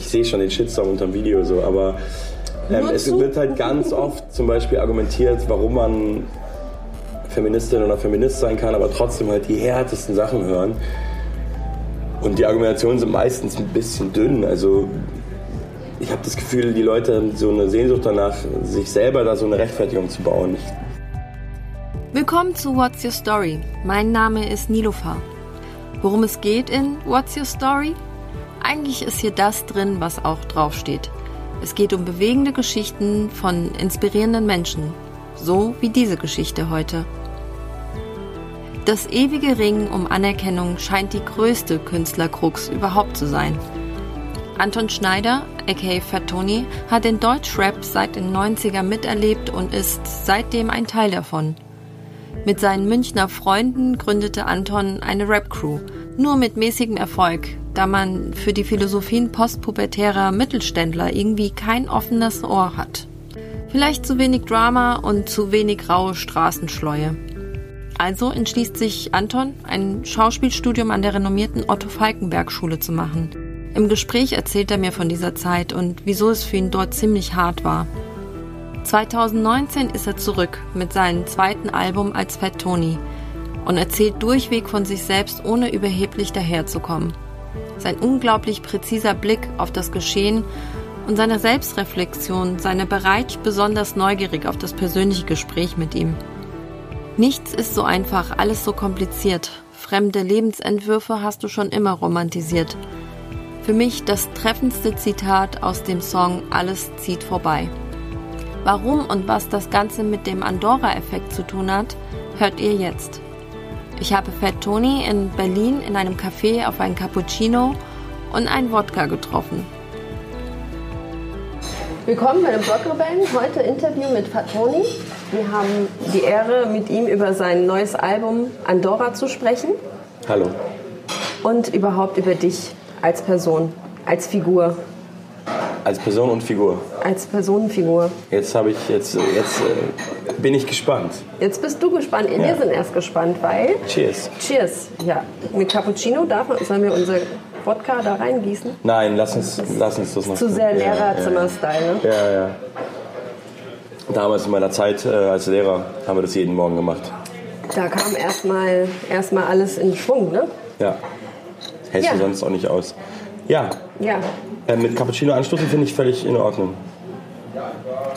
ich sehe schon den Shitstorm unter dem Video so, aber ähm, es wird halt ganz oft zum Beispiel argumentiert, warum man Feministin oder Feminist sein kann, aber trotzdem halt die härtesten Sachen hören. Und die Argumentationen sind meistens ein bisschen dünn. Also ich habe das Gefühl, die Leute haben so eine Sehnsucht danach, sich selber da so eine Rechtfertigung zu bauen. Willkommen zu What's Your Story. Mein Name ist Nilofa. Worum es geht in What's Your Story? Eigentlich ist hier das drin, was auch draufsteht. Es geht um bewegende Geschichten von inspirierenden Menschen, so wie diese Geschichte heute. Das ewige Ringen um Anerkennung scheint die größte Künstlerkrux überhaupt zu sein. Anton Schneider, aka Fat Tony, hat den Deutschrap seit den 90er miterlebt und ist seitdem ein Teil davon. Mit seinen Münchner Freunden gründete Anton eine Rap-Crew, nur mit mäßigem Erfolg, da man für die Philosophien postpubertärer Mittelständler irgendwie kein offenes Ohr hat. Vielleicht zu wenig Drama und zu wenig raue Straßenschleue. Also entschließt sich Anton, ein Schauspielstudium an der renommierten Otto Falkenberg Schule zu machen. Im Gespräch erzählt er mir von dieser Zeit und wieso es für ihn dort ziemlich hart war. 2019 ist er zurück mit seinem zweiten Album als Fat Tony und erzählt durchweg von sich selbst, ohne überheblich daherzukommen. Sein unglaublich präziser Blick auf das Geschehen und seine Selbstreflexion, seine Bereitschaft besonders neugierig auf das persönliche Gespräch mit ihm. Nichts ist so einfach, alles so kompliziert. Fremde Lebensentwürfe hast du schon immer romantisiert. Für mich das treffendste Zitat aus dem Song Alles zieht vorbei. Warum und was das Ganze mit dem Andorra-Effekt zu tun hat, hört ihr jetzt. Ich habe Fat Tony in Berlin in einem Café auf einen Cappuccino und einen Wodka getroffen. Willkommen bei den Blockrebellen. Heute Interview mit Fat Tony. Wir haben die Ehre, mit ihm über sein neues Album Andorra zu sprechen. Hallo. Und überhaupt über dich als Person, als Figur. Als Person und Figur. Als Personenfigur. Jetzt habe ich jetzt jetzt äh, bin ich gespannt. Jetzt bist du gespannt. Wir Ja. sind erst gespannt, weil Cheers. Cheers. Ja, mit Cappuccino darf man, sollen wir unser Wodka da reingießen? Nein, lass uns lass uns das noch. Zu sehr Lehrerzimmer-Style, ne? Ja, ja. ja. Damals in meiner Zeit äh, als Lehrer haben wir das jeden Morgen gemacht. Da kam erstmal erstmal alles in Schwung, ne? Ja. Hältst Ja. du sonst auch nicht aus. Ja, Ja. äh, mit Cappuccino anstoßen finde ich völlig in Ordnung.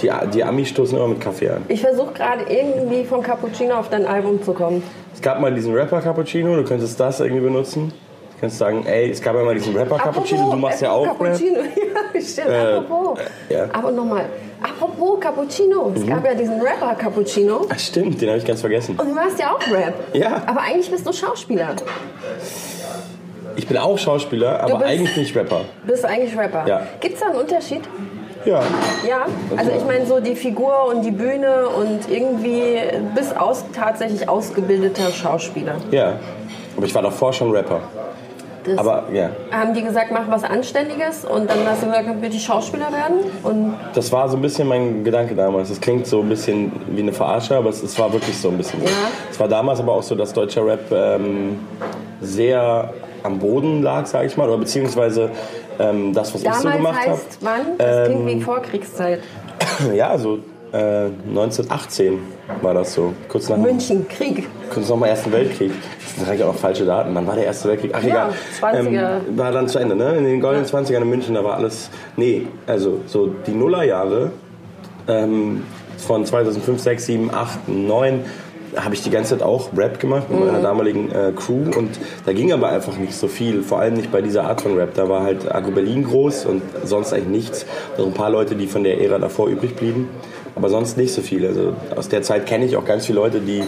Die, die Amis stoßen immer mit Kaffee an. Ich versuche gerade irgendwie vom Cappuccino auf dein Album zu kommen. Es gab mal diesen Rapper Cappuccino, du könntest das irgendwie benutzen. Du kannst sagen, ey, es gab ja mal diesen Rapper Cappuccino, du machst ja auch Rap. Cappuccino. ja, stimmt. Äh, apropos. ja. Aber nochmal. Apropos Cappuccino. Es gab ja diesen Rapper Cappuccino. Ach stimmt, den habe ich ganz vergessen. Und du machst ja auch Rap. Ja. Aber eigentlich bist du Schauspieler. Ich bin auch Schauspieler, aber bist- eigentlich nicht Rapper. Bist eigentlich Rapper. Ja. Gibt es da einen Unterschied? Ja. Ja. Also ich meine so die Figur und die Bühne und irgendwie bist aus, tatsächlich ausgebildeter Schauspieler. Ja. Aber ich war davor schon Rapper. Das Aber ja, haben die gesagt, mach was Anständiges und dann hast du gesagt, will ich Schauspieler werden? Und das war so ein bisschen mein Gedanke damals. Das klingt so ein bisschen wie eine Verarsche, aber es, es war wirklich so ein bisschen so. Ja. Es war damals aber auch so, dass deutscher Rap ähm, sehr am Boden lag, sage ich mal, oder beziehungsweise ähm, das, was ich so damals gemacht habe. heißt wann? Das klingt Ähm, wie Vorkriegszeit. Ja, so äh, 1918 war das so. Kurz nach, München, Krieg. kurz nach dem Ersten Weltkrieg. Das sind eigentlich auch noch falsche Daten. Wann war der Erste Weltkrieg? Ach, Ja, egal. 20er. war dann zu Ende, ne? In den goldenen 20ern in München, da war alles. Nee, also so die Nullerjahre ähm, von 2005, 6, 7, 8, 9 habe ich die ganze Zeit auch Rap gemacht mit Mhm. meiner damaligen äh, Crew und da ging aber einfach nicht so viel, vor allem nicht bei dieser Art von Rap. Da war halt Agro Berlin groß und sonst eigentlich nichts. Also ein paar Leute, die von der Ära davor übrig blieben, aber sonst nicht so viel. Also aus der Zeit kenne ich auch ganz viele Leute, die,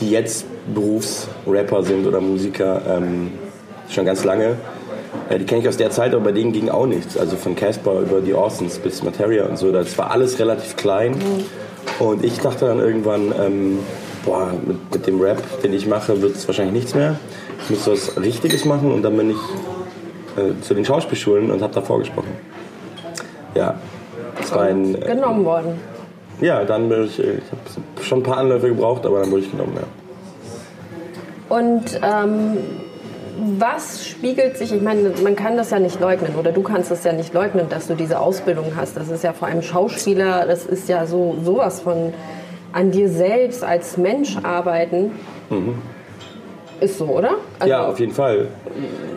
die jetzt Berufsrapper sind oder Musiker, ähm, schon ganz lange. Äh, Die kenne ich aus der Zeit, aber bei denen ging auch nichts. Also von Casper über die Orsons bis Materia und so. Das war alles relativ klein. Und ich dachte dann irgendwann, ähm, boah, mit, mit dem Rap, den ich mache, wird es wahrscheinlich nichts mehr. Ich muss was Richtiges machen und dann bin ich äh, zu den Schauspielschulen und habe da vorgesprochen. Ja, das war ein. Äh, Genommen worden. ja, dann bin ich. äh, Ich habe schon ein paar Anläufe gebraucht, aber dann wurde ich genommen, ja. Und ähm, was spiegelt sich, ich meine, man kann das ja nicht leugnen oder du kannst das ja nicht leugnen, dass du diese Ausbildung hast. Das ist ja vor allem Schauspieler, das ist ja so sowas von an dir selbst als Mensch arbeiten. Mhm. Ist so, oder? Also ja, auf jeden Fall.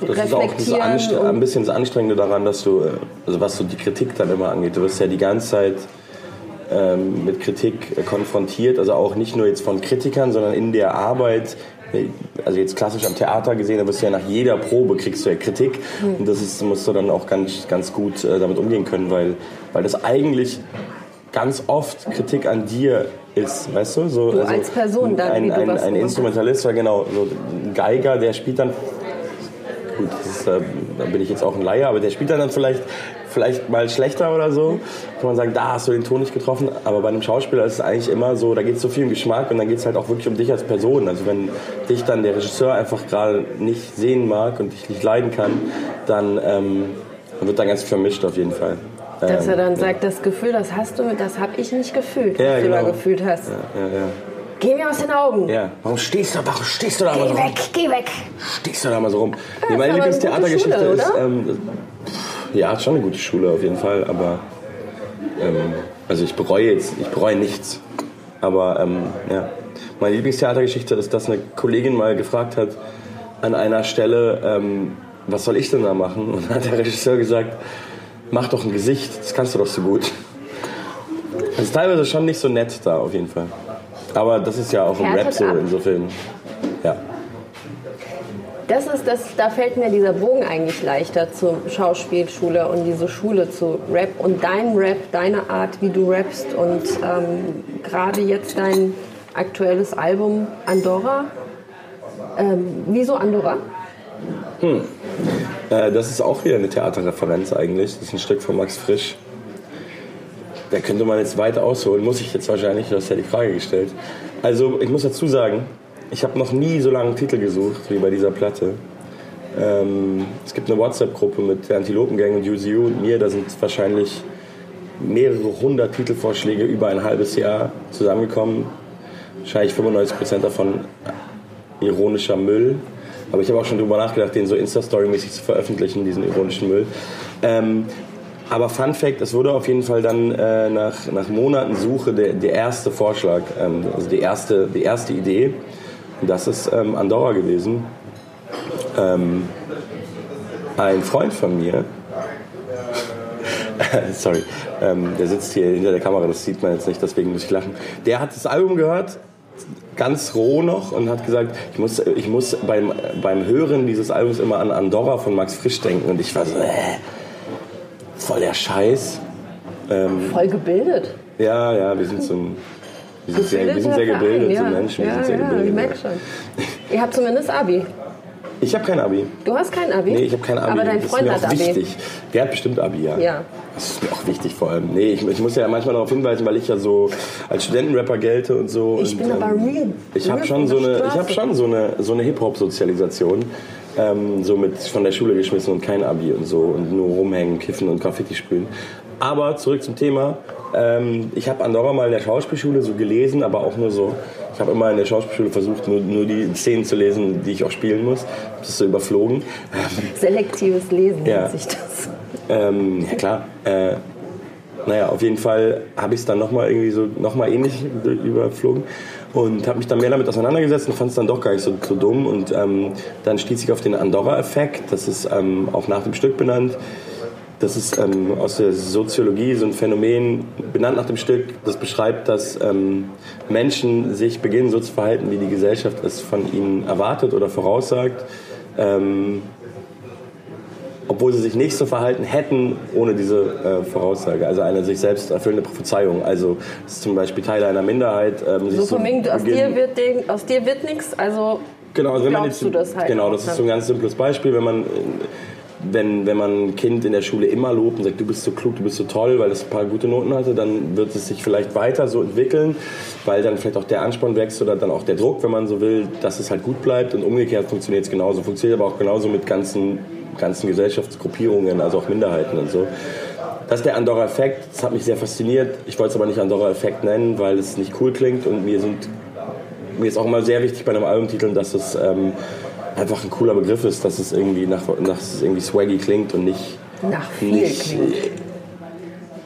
Das ist auch das ein bisschen das Anstrengende daran, dass du, also was so die Kritik dann immer angeht, du wirst ja die ganze Zeit ähm, mit Kritik konfrontiert, also auch nicht nur jetzt von Kritikern, sondern in der Arbeit also jetzt klassisch am Theater gesehen, da wirst du ja nach jeder Probe kriegst du ja Kritik und das ist, musst du dann auch ganz, ganz gut äh, damit umgehen können, weil, weil das eigentlich ganz oft Kritik an dir ist, weißt du? So, du also als Person dann, ein, ein, ein Instrumentalist, war genau, so ein Geiger, der spielt dann gut, ist, äh, da bin ich jetzt auch ein Laie, aber der spielt dann, dann vielleicht, vielleicht mal schlechter oder so. Kann man sagen, da hast du den Ton nicht getroffen. Aber bei einem Schauspieler ist es eigentlich immer so, da geht es so viel um Geschmack und dann geht es halt auch wirklich um dich als Person. Also wenn dich dann der Regisseur einfach gerade nicht sehen mag und dich nicht leiden kann, dann ähm, wird da ganz vermischt auf jeden Fall. Dass er dann ähm, sagt, das Gefühl, das hast du, das habe ich nicht gefühlt, was genau. du da genau. gefühlt hast. Geh mir aus den Augen. Ja. Warum stehst du, warum stehst du da geh mal so weg, rum? Geh weg, Stehst du da mal so rum? Ja, nee, meine Lieblingstheatergeschichte ist, ähm, ja, schon eine gute Schule auf jeden Fall, aber ähm, also ich bereue jetzt, ich bereue nichts. Aber ähm, ja, meine Lieblingstheatergeschichte ist, dass eine Kollegin mal gefragt hat an einer Stelle, ähm, was soll ich denn da machen? Und dann hat der Regisseur gesagt, mach doch ein Gesicht, das kannst du doch so gut. Das ist teilweise schon nicht so nett da auf jeden Fall. Aber das ist ja auch im Rap so, insofern. Ja. Das ist das, da fällt mir dieser Bogen eigentlich leichter zur Schauspielschule und diese Schule zu Rap und dein Rap, deine Art, wie du rappst und ähm, gerade jetzt dein aktuelles Album Andorra. Ähm, wieso Andorra? Hm. Äh, das ist auch wieder eine Theaterreferenz eigentlich. Das ist ein Stück von Max Frisch. Da könnte man jetzt weit ausholen, muss ich jetzt wahrscheinlich, du hast ja die Frage gestellt. Also ich muss dazu sagen, ich habe noch nie so lange Titel gesucht wie bei dieser Platte. Ähm, es gibt eine WhatsApp-Gruppe mit der Antilopengang und UZU und mir, da sind wahrscheinlich mehrere hundert Titelvorschläge über ein halbes Jahr zusammengekommen. Wahrscheinlich 95% davon ironischer Müll. Aber ich habe auch schon darüber nachgedacht, den so Insta-Story-mäßig zu veröffentlichen, diesen ironischen Müll. Ähm, aber Fun Fact, es wurde auf jeden Fall dann äh, nach, nach Monaten Suche der, der erste Vorschlag, ähm, also die erste, die erste Idee. Und das ist ähm, Andorra gewesen. Ähm, ein Freund von mir, sorry, ähm, der sitzt hier hinter der Kamera, das sieht man jetzt nicht, deswegen muss ich lachen. Der hat das Album gehört, ganz roh noch und hat gesagt, ich muss, ich muss beim, beim Hören dieses Albums immer an Andorra von Max Frisch denken. Und ich war so, äh, voll der Scheiß. Ähm, voll gebildet. Ja, ja, wir sind so ein. Wir sind, sehr, wir sind sehr gebildet, ja. so Menschen. Ja, wir sind sehr ja, gebildet. Ich merke schon. Ihr habt zumindest Abi. Ich habe kein Abi. Du hast kein Abi? Nee, ich habe kein Abi. Aber dein Freund das ist mir hat Abi. wichtig. Der hat bestimmt Abi, ja. Ja. Das ist mir auch wichtig vor allem. Nee, ich, ich muss ja manchmal darauf hinweisen, weil ich ja so als Studentenrapper gelte und so. Ich und, bin aber ähm, real. Ich habe schon so eine, ich habe schon so eine, so eine Hip-Hop-Sozialisation. Ähm, so mit von der Schule geschmissen und kein Abi und so und nur rumhängen, kiffen und Graffiti sprühen. Aber zurück zum Thema. Ähm, ich habe Andorra mal in der Schauspielschule so gelesen, aber auch nur so. Ich habe immer in der Schauspielschule versucht, nur, nur, die Szenen zu lesen, die ich auch spielen muss. Das ist so überflogen. Selektives Lesen ja. nennt sich das. Ähm, ja klar. Äh, naja, auf jeden Fall habe ich es dann nochmal irgendwie so nochmal ähnlich überflogen und habe mich dann mehr damit auseinandergesetzt und fand es dann doch gar nicht so, so dumm. Und ähm, dann stieß ich auf den Andorra-Effekt, das ist ähm, auch nach dem Stück benannt. Das ist ähm, aus der Soziologie so ein Phänomen, benannt nach dem Stück, das beschreibt, dass ähm, Menschen sich beginnen so zu verhalten, wie die Gesellschaft es von ihnen erwartet oder voraussagt. Ähm, obwohl sie sich nicht so verhalten hätten ohne diese äh, Voraussage. Also eine sich selbst erfüllende Prophezeiung. Also das ist zum Beispiel Teil einer Minderheit. Ähm, so von wegen, aus dir wird, aus dir wird nichts, also genau, also wenn man jetzt, du das halt. Genau, das ist so ein ganz simples Beispiel. Wenn man wenn, wenn man ein Kind in der Schule immer lobt und sagt, du bist so klug, du bist so toll, weil es ein paar gute Noten hatte, dann wird es sich vielleicht weiter so entwickeln, weil dann vielleicht auch der Ansporn wächst oder dann auch der Druck, wenn man so will, dass es halt gut bleibt. Und umgekehrt funktioniert es genauso. Funktioniert aber auch genauso mit ganzen, ganzen Gesellschaftsgruppierungen, also auch Minderheiten und so. Das ist der Andorra-Effekt. Das hat mich sehr fasziniert. Ich wollte es aber nicht Andorra-Effekt nennen, weil es nicht cool klingt. Und mir, sind, mir ist auch mal sehr wichtig bei einem Albumtitel, dass es ähm, einfach ein cooler Begriff ist, dass es irgendwie nach, nach es irgendwie swaggy klingt und nicht Nach viel nicht, klingt.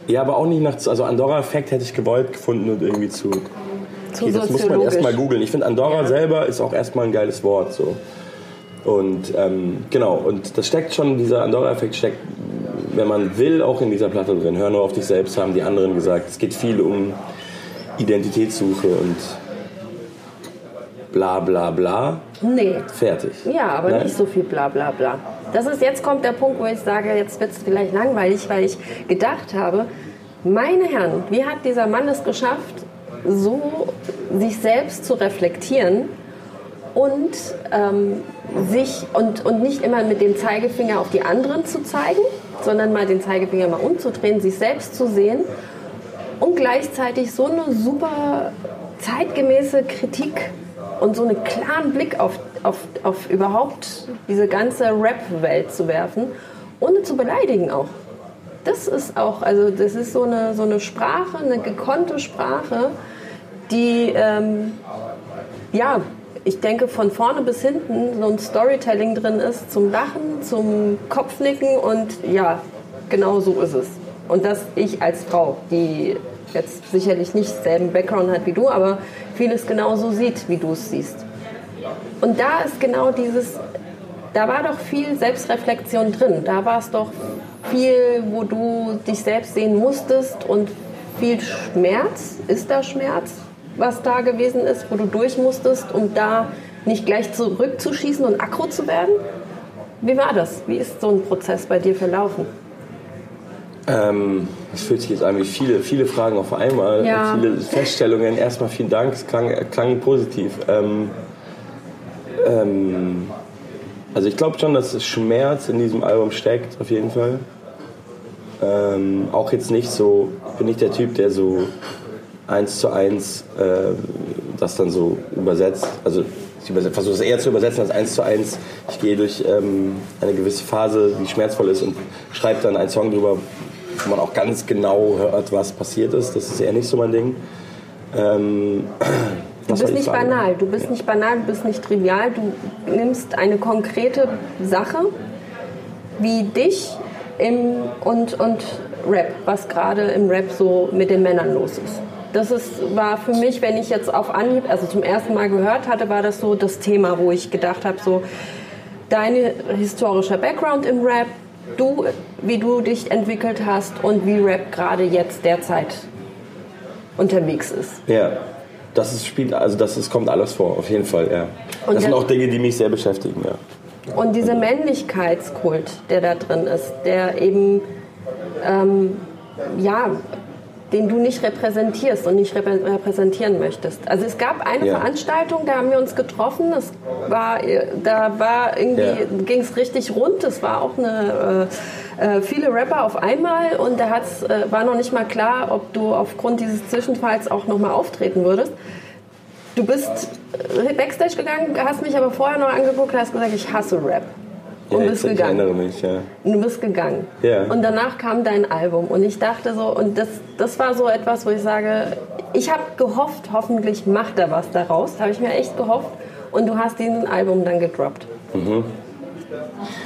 Ja, aber auch nicht nach also Andorra-Effekt hätte ich gewollt gefunden und irgendwie zu Okay, das muss man erstmal googeln. Ich finde Andorra Ja. selber ist auch erstmal ein geiles Wort. So. Und ähm, genau, und das steckt schon, dieser Andorra-Effekt steckt, wenn man will, auch in dieser Platte drin. Hör nur auf dich selbst, haben die anderen gesagt. Es geht viel um Identitätssuche und bla bla bla. Nee. Fertig. Ja, aber Nein? nicht so viel bla bla bla. Das ist, jetzt kommt der Punkt, wo ich sage, jetzt wird es vielleicht langweilig, weil ich gedacht habe, meine Herren, wie hat dieser Mann es geschafft, so sich selbst zu reflektieren und ähm, sich und, und nicht immer mit dem Zeigefinger auf die anderen zu zeigen, sondern mal den Zeigefinger mal umzudrehen, sich selbst zu sehen und gleichzeitig so eine super zeitgemäße Kritik und so einen klaren Blick auf, auf, auf überhaupt diese ganze Rap-Welt zu werfen, ohne zu beleidigen auch. Das ist auch, also das ist so eine, so eine Sprache, eine gekonnte Sprache, die, ähm, ja, ich denke von vorne bis hinten so ein Storytelling drin ist, zum Lachen, zum Kopfnicken und ja, genau so ist es. Und dass ich als Frau, die jetzt sicherlich nicht selben Background hat wie du, aber vieles genauso sieht, wie du es siehst. Und da ist genau dieses, da war doch viel Selbstreflexion drin. Da war es doch viel, wo du dich selbst sehen musstest und viel Schmerz. Ist da Schmerz, was da gewesen ist, wo du durch musstest, um da nicht gleich zurückzuschießen und aggro zu werden? Wie war das? Wie ist so ein Prozess bei dir verlaufen? Ähm, es fühlt sich jetzt an wie viele, viele Fragen auf einmal, Ja. viele Feststellungen. Erstmal vielen Dank, es klang, klang positiv. Ähm, ähm, also ich glaube schon, dass Schmerz in diesem Album steckt, auf jeden Fall. Ähm, auch jetzt nicht so, ich bin nicht der Typ, der so eins zu eins äh, das dann so übersetzt. Also ich versuche es eher zu übersetzen als eins zu eins. Ich gehe durch ähm, eine gewisse Phase, die schmerzvoll ist und schreibe dann einen Song drüber, wo man auch ganz genau hört, was passiert ist. Das ist eher nicht so mein Ding. Ähm, Du bist nicht Frage? banal, du bist nicht banal, du bist nicht trivial, du nimmst eine konkrete Sache wie dich im, und, und Rap, was gerade im Rap so mit den Männern los ist. Das ist, war für mich, wenn ich jetzt auf Anhieb, also zum ersten Mal gehört hatte, war das so das Thema, wo ich gedacht habe, so dein historischer Background im Rap, du, wie du dich entwickelt hast und wie Rap gerade jetzt derzeit unterwegs ist. Ja, das ist, spielt, also das ist, kommt alles vor, auf jeden Fall, ja. Und das sind auch Dinge, die mich sehr beschäftigen, ja. Und dieser Männlichkeitskult, der da drin ist, der eben, ähm, ja, den du nicht repräsentierst und nicht reprä- repräsentieren möchtest. Also es gab eine Ja. Veranstaltung, da haben wir uns getroffen. Es war, äh, da war irgendwie, Ja. ging es richtig rund. Es war auch eine, äh, äh, viele Rapper auf einmal und da hat's, äh, war noch nicht mal klar, ob du aufgrund dieses Zwischenfalls auch noch mal auftreten würdest. Du bist Backstage gegangen, hast mich aber vorher noch angeguckt und hast gesagt, ich hasse Rap. Und ja, bist ich, ich gegangen. erinnere mich, ja. Und du bist gegangen. Ja. Und danach kam dein Album. Und ich dachte so, und das, das war so etwas, wo ich sage, ich habe gehofft, hoffentlich macht er was daraus. Habe ich mir echt gehofft. Und du hast diesen Album dann gedroppt.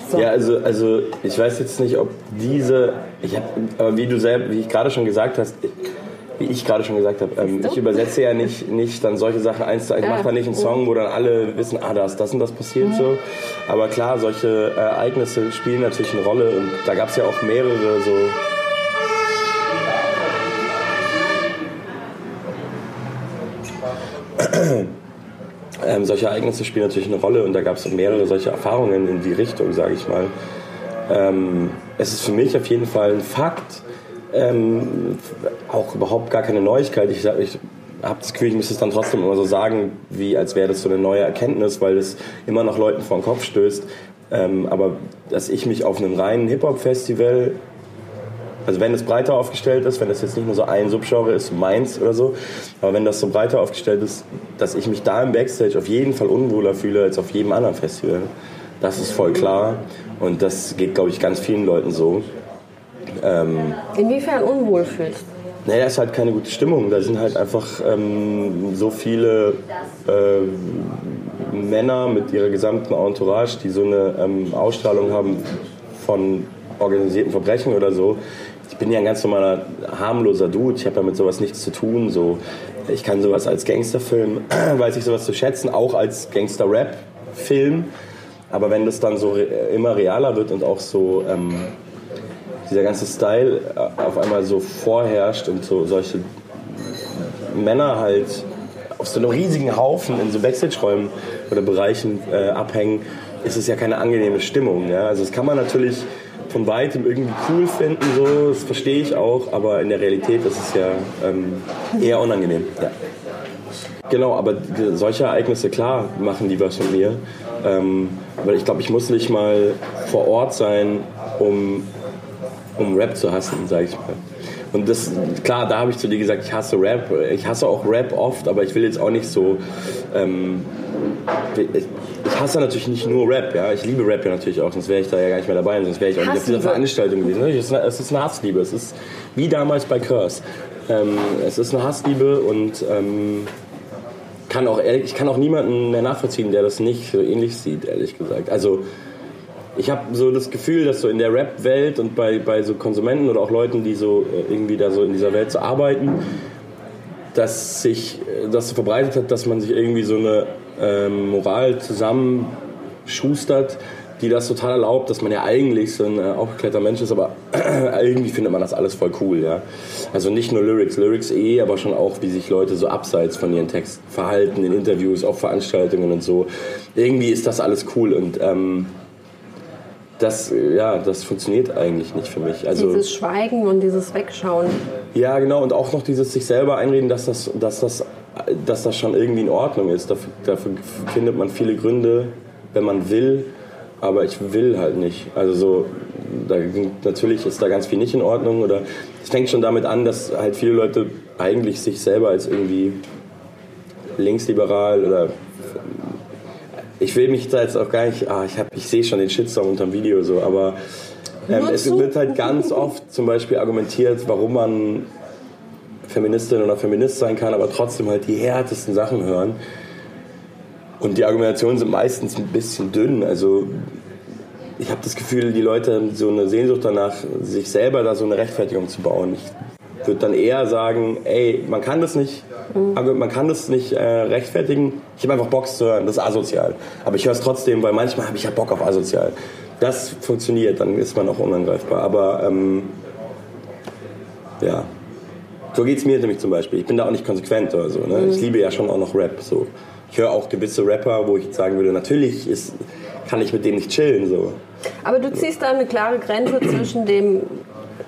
So. Ja, also, also ich weiß jetzt nicht, ob diese, ich hab, aber wie du selber, wie ich gerade schon gesagt hast, wie ich gerade schon gesagt habe, ähm, ich übersetze ja nicht, nicht dann solche Sachen eins zu eins. Ich mache da nicht einen Song, wo dann alle wissen, ah, da ist das und das passiert so. Aber klar, solche Ereignisse spielen natürlich eine Rolle und da gab es ja auch mehrere so. Ähm, solche Ereignisse spielen natürlich eine Rolle und da gab es mehrere solche Erfahrungen in die Richtung, sage ich mal. Ähm, es ist für mich auf jeden Fall ein Fakt, ähm, auch überhaupt gar keine Neuigkeit. Ich, ich habe das Gefühl, ich müsste es dann trotzdem immer so sagen, wie als wäre das so eine neue Erkenntnis, weil es immer noch Leuten vor den Kopf stößt. Ähm, aber dass ich mich auf einem reinen Hip-Hop-Festival also wenn es breiter aufgestellt ist, wenn das jetzt nicht nur so ein Subgenre ist, meins oder so, aber wenn das so breiter aufgestellt ist, dass ich mich da im Backstage auf jeden Fall unwohler fühle als auf jedem anderen Festival. Das ist voll klar und das geht, glaube ich, ganz vielen Leuten so. Ähm, Inwiefern unwohl fühlst? Naja, ist halt keine gute Stimmung. Da sind halt einfach ähm, so viele äh, Männer mit ihrer gesamten Entourage, die so eine ähm, Ausstrahlung haben von organisierten Verbrechen oder so. Ich bin ja ein ganz normaler, harmloser Dude. Ich habe ja mit sowas nichts zu tun. So. Ich kann sowas als Gangsterfilm, weiß ich sowas zu schätzen, auch als Gangster-Rap-Film. Aber wenn das dann so re immer realer wird und auch so ähm, dieser ganze Style äh, auf einmal so vorherrscht und so solche Männer halt auf so einem riesigen Haufen in so Backstage-Räumen oder Bereichen äh, abhängen, ist es ja keine angenehme Stimmung. Ja? Also das kann man natürlich von weitem irgendwie cool finden, so, das verstehe ich auch, aber in der Realität ist es ja ähm, eher unangenehm. Ja. Genau, aber solche Ereignisse, klar, machen die was mit mir. Ähm, weil ich glaube, ich muss nicht mal vor Ort sein, um, um Rap zu hassen, sage ich mal. Und das, klar, da habe ich zu dir gesagt, ich hasse Rap. Ich hasse auch Rap oft, aber ich will jetzt auch nicht so. Ähm, ich hasse natürlich nicht nur Rap, ja. Ich liebe Rap ja natürlich auch, sonst wäre ich da ja gar nicht mehr dabei, sonst wäre ich auch nicht auf dieser Veranstaltung gewesen. Es ist eine Hassliebe. Es ist wie damals bei Curse. Ähm, es ist eine Hassliebe und ähm, kann auch, ich kann auch niemanden mehr nachvollziehen, der das nicht so ähnlich sieht, ehrlich gesagt. Also ich habe so das Gefühl, dass so in der Rap-Welt und bei, bei so Konsumenten oder auch Leuten, die so äh, irgendwie da so in dieser Welt so arbeiten, dass sich äh, das so verbreitet hat, dass man sich irgendwie so eine ähm, Moral zusammenschustert, die das total erlaubt, dass man ja eigentlich so ein äh, aufgeklärter Mensch ist, aber irgendwie findet man das alles voll cool, ja. Also nicht nur Lyrics, Lyrics eh, aber schon auch, wie sich Leute so abseits von ihren Texten verhalten, in Interviews, auf Veranstaltungen und so. Irgendwie ist das alles cool und ähm, das, ja, das funktioniert eigentlich nicht für mich. Also, dieses Schweigen und dieses Wegschauen. Ja, genau, und auch noch dieses sich selber einreden, dass das, dass das, dass das schon irgendwie in Ordnung ist. Dafür, dafür findet man viele Gründe, wenn man will, aber ich will halt nicht. Also so, da, natürlich ist da ganz viel nicht in Ordnung oder es fängt schon damit an, dass halt viele Leute eigentlich sich selber als irgendwie linksliberal oder ich will mich da jetzt auch gar nicht, ah, ich, hab, ich sehe schon den Shitstorm unter dem Video so, aber ähm, es wird halt ganz oft zum Beispiel argumentiert, warum man Feministin oder Feminist sein kann, aber trotzdem halt die härtesten Sachen hören. Und die Argumentationen sind meistens ein bisschen dünn. Also ich habe das Gefühl, die Leute haben so eine Sehnsucht danach, sich selber da so eine Rechtfertigung zu bauen. Ich würde dann eher sagen, ey, man kann das nicht, mhm. man kann das nicht äh, rechtfertigen. Ich habe einfach Bock zu hören, das ist asozial. Aber ich höre es trotzdem, weil manchmal habe ich ja Bock auf asozial. Das funktioniert, dann ist man auch unangreifbar. Aber ähm, ja, so geht es mir nämlich zum Beispiel. Ich bin da auch nicht konsequent oder so. Ne? Mhm. Ich liebe ja schon auch noch Rap. So ich höre auch gewisse Rapper, wo ich sagen würde, natürlich ist, kann ich mit denen nicht chillen. So. Aber du ziehst da eine klare Grenze zwischen dem,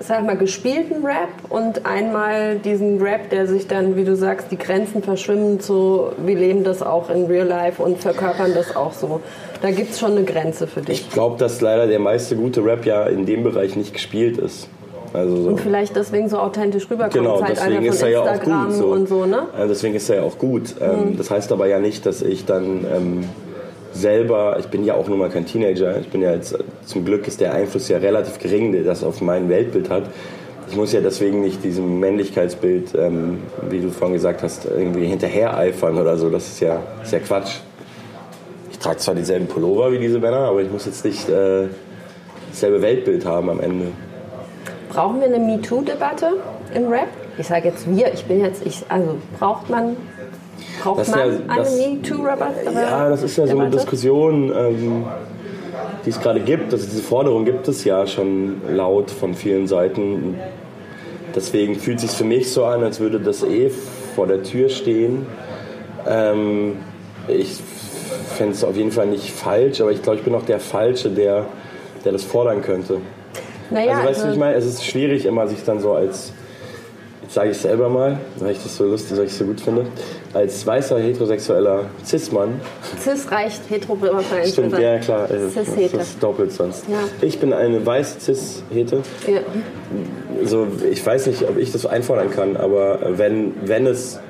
sag mal, gespielten Rap und einmal diesen Rap, der sich dann, wie du sagst, die Grenzen verschwimmen zu, wir leben das auch in Real Life und verkörpern das auch so. Da gibt es schon eine Grenze für dich. Ich glaube, dass leider der meiste gute Rap ja in dem Bereich nicht gespielt ist. Also so. Und vielleicht deswegen so authentisch rüberkommt. Genau, deswegen ist er ja auch gut. So. Und so, ne? deswegen ist er ja auch gut. Ähm, mhm. Das heißt aber ja nicht, dass ich dann ähm, selber, ich bin ja auch nun mal kein Teenager, ich bin ja jetzt, zum Glück ist der Einfluss ja relativ gering, der das auf mein Weltbild hat. Ich muss ja deswegen nicht diesem Männlichkeitsbild, ähm, wie du vorhin gesagt hast, irgendwie hinterher eifern oder so. Das ist ja, ist ja Quatsch. Ich trage zwar dieselben Pullover wie diese Männer, aber ich muss jetzt nicht äh, dasselbe Weltbild haben am Ende. Brauchen wir eine MeToo-Debatte im Rap? Ich sage jetzt wir, ich bin jetzt, ich, also braucht man, braucht man ja, eine MeToo-Debatte? Ja, das ist ja so eine Diskussion, ähm, die es gerade gibt. Also diese Forderung gibt es ja schon laut von vielen Seiten. Deswegen fühlt es sich für mich so an, als würde das eh vor der Tür stehen. Ähm, ich fände es auf jeden Fall nicht falsch, aber ich glaube, ich bin auch der Falsche, der, der das fordern könnte. Naja, also weißt also, du, ich meine, es ist schwierig immer, sich dann so als, sage ich selber mal, weil ich das so lustig, weil ich es so gut finde, als weißer heterosexueller Cis-Mann. Cis reicht, hetero Stimmt, ja klar, äh, cis das ist doppelt sonst. Ja. Ich bin eine weiße Cis-Hete. Ja. So, ich weiß nicht, ob ich das einfordern kann, aber wenn, wenn es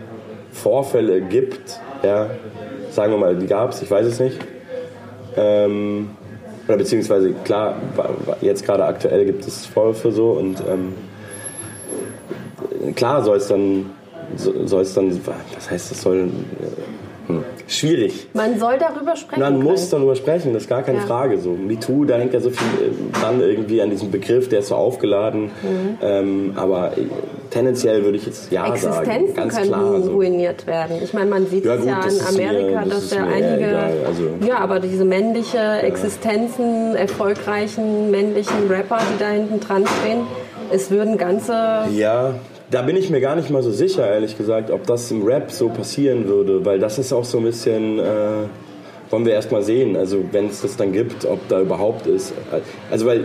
Vorfälle gibt, ja, sagen wir mal, die gab es, ich weiß es nicht, ähm, oder beziehungsweise klar, jetzt gerade aktuell gibt es Vorwürfe so und ähm, klar soll es dann, soll es dann, was heißt das soll, hm. Schwierig. Man soll darüber sprechen. Man können. muss darüber sprechen, das ist gar keine Ja. Frage. So MeToo, da hängt ja so viel äh, dran irgendwie an diesem Begriff, der ist so aufgeladen. Mhm. Ähm, aber äh, tendenziell würde ich jetzt ja sagen, Existenzen ganz können klar. So. ruiniert werden. Ich meine, man sieht Ja, es gut, ja das in ist mir- Amerika, das dass ja eher einige, also- ja, aber diese männliche Existenzen, erfolgreichen männlichen Rapper, die da hinten dran stehen, es würden ganze Ja, da bin ich mir gar nicht mal so sicher, ehrlich gesagt, ob das im Rap so passieren würde, weil das ist auch so ein bisschen, äh, wollen wir erst mal sehen, also wenn es das dann gibt, ob da überhaupt ist. Also weil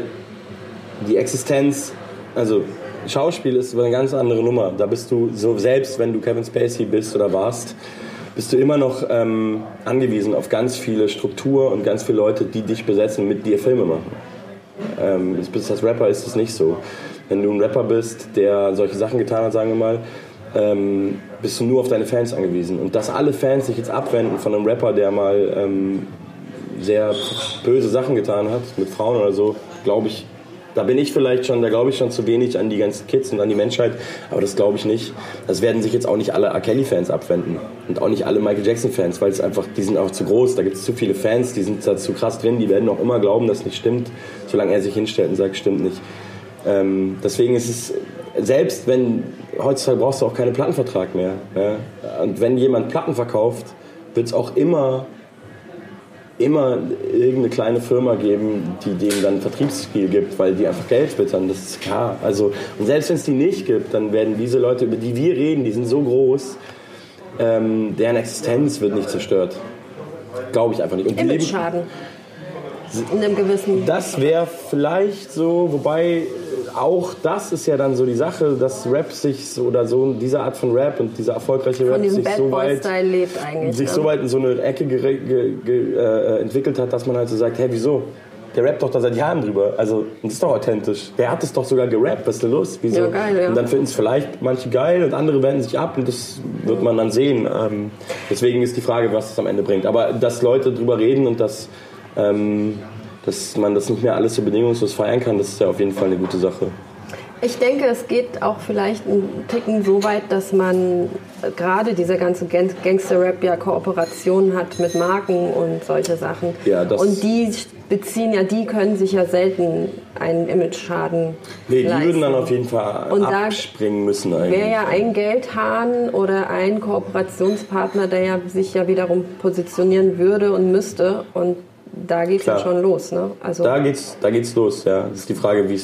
die Existenz, also Schauspiel ist eine ganz andere Nummer. Da bist du so, selbst wenn du Kevin Spacey bist oder warst, bist du immer noch ähm, angewiesen auf ganz viele Struktur und ganz viele Leute, die dich besetzen, mit dir Filme machen. Ähm, bist als Rapper ist es nicht so. Wenn du ein Rapper bist, der solche Sachen getan hat, sagen wir mal, ähm, bist du nur auf deine Fans angewiesen. Und dass alle Fans sich jetzt abwenden von einem Rapper, der mal ähm, sehr böse Sachen getan hat, mit Frauen oder so, glaube ich, da bin ich vielleicht schon, da glaube ich schon zu wenig an die ganzen Kids und an die Menschheit, aber das glaube ich nicht. Das werden sich jetzt auch nicht alle R. Kelly-Fans abwenden und auch nicht alle Michael Jackson-Fans, weil es einfach, die sind auch zu groß, da gibt es zu viele Fans, die sind da zu krass drin, die werden auch immer glauben, dass nicht stimmt, solange er sich hinstellt und sagt, stimmt nicht. Ähm, deswegen ist es, selbst wenn, heutzutage brauchst du auch keinen Plattenvertrag mehr. Ja? Und wenn jemand Platten verkauft, wird es auch immer immer irgendeine kleine Firma geben, die dem dann Vertriebsspiel gibt, weil die einfach Geld wittern, das ist klar. Also, und selbst wenn es die nicht gibt, dann werden diese Leute, über die wir reden, die sind so groß, ähm, deren Existenz wird nicht zerstört. Glaube ich einfach nicht. Und Image-Schaden. In einem gewissen. das wäre vielleicht so, wobei auch das ist ja dann so die Sache, dass Rap sich so, oder so diese Art von Rap und dieser erfolgreiche Rap sich Bad so weit sich ne? so weit in so eine Ecke äh, entwickelt hat, dass man halt so sagt, hey, wieso? Der rappt doch da seit Jahren drüber. Also, das ist doch authentisch. Der hat es doch sogar gerappt. Was ist denn los? Wieso? Ja, geil, ja. Und dann finden es vielleicht manche geil und andere wenden sich ab und das wird man dann sehen. Ähm, deswegen ist die Frage, was es am Ende bringt. Aber dass Leute drüber reden und dass, ähm, dass man das nicht mehr alles so bedingungslos feiern kann, das ist ja auf jeden Fall eine gute Sache. Ich denke, es geht auch vielleicht einen Ticken so weit, dass man äh, gerade dieser ganze Gang- Gangster-Rap ja Kooperationen hat mit Marken und solche Sachen. Ja, das- und die beziehen ja, die können sich ja selten einen Image-Schaden Nee, die leisten. würden dann auf jeden Fall Und abspringen müssen eigentlich. Wäre ja ein Geldhahn oder ein Kooperationspartner, der ja sich ja wiederum positionieren würde und müsste. Und da geht es ja schon los. Ne? Also Da geht's, da geht's los, ja. Das ist die Frage, wie,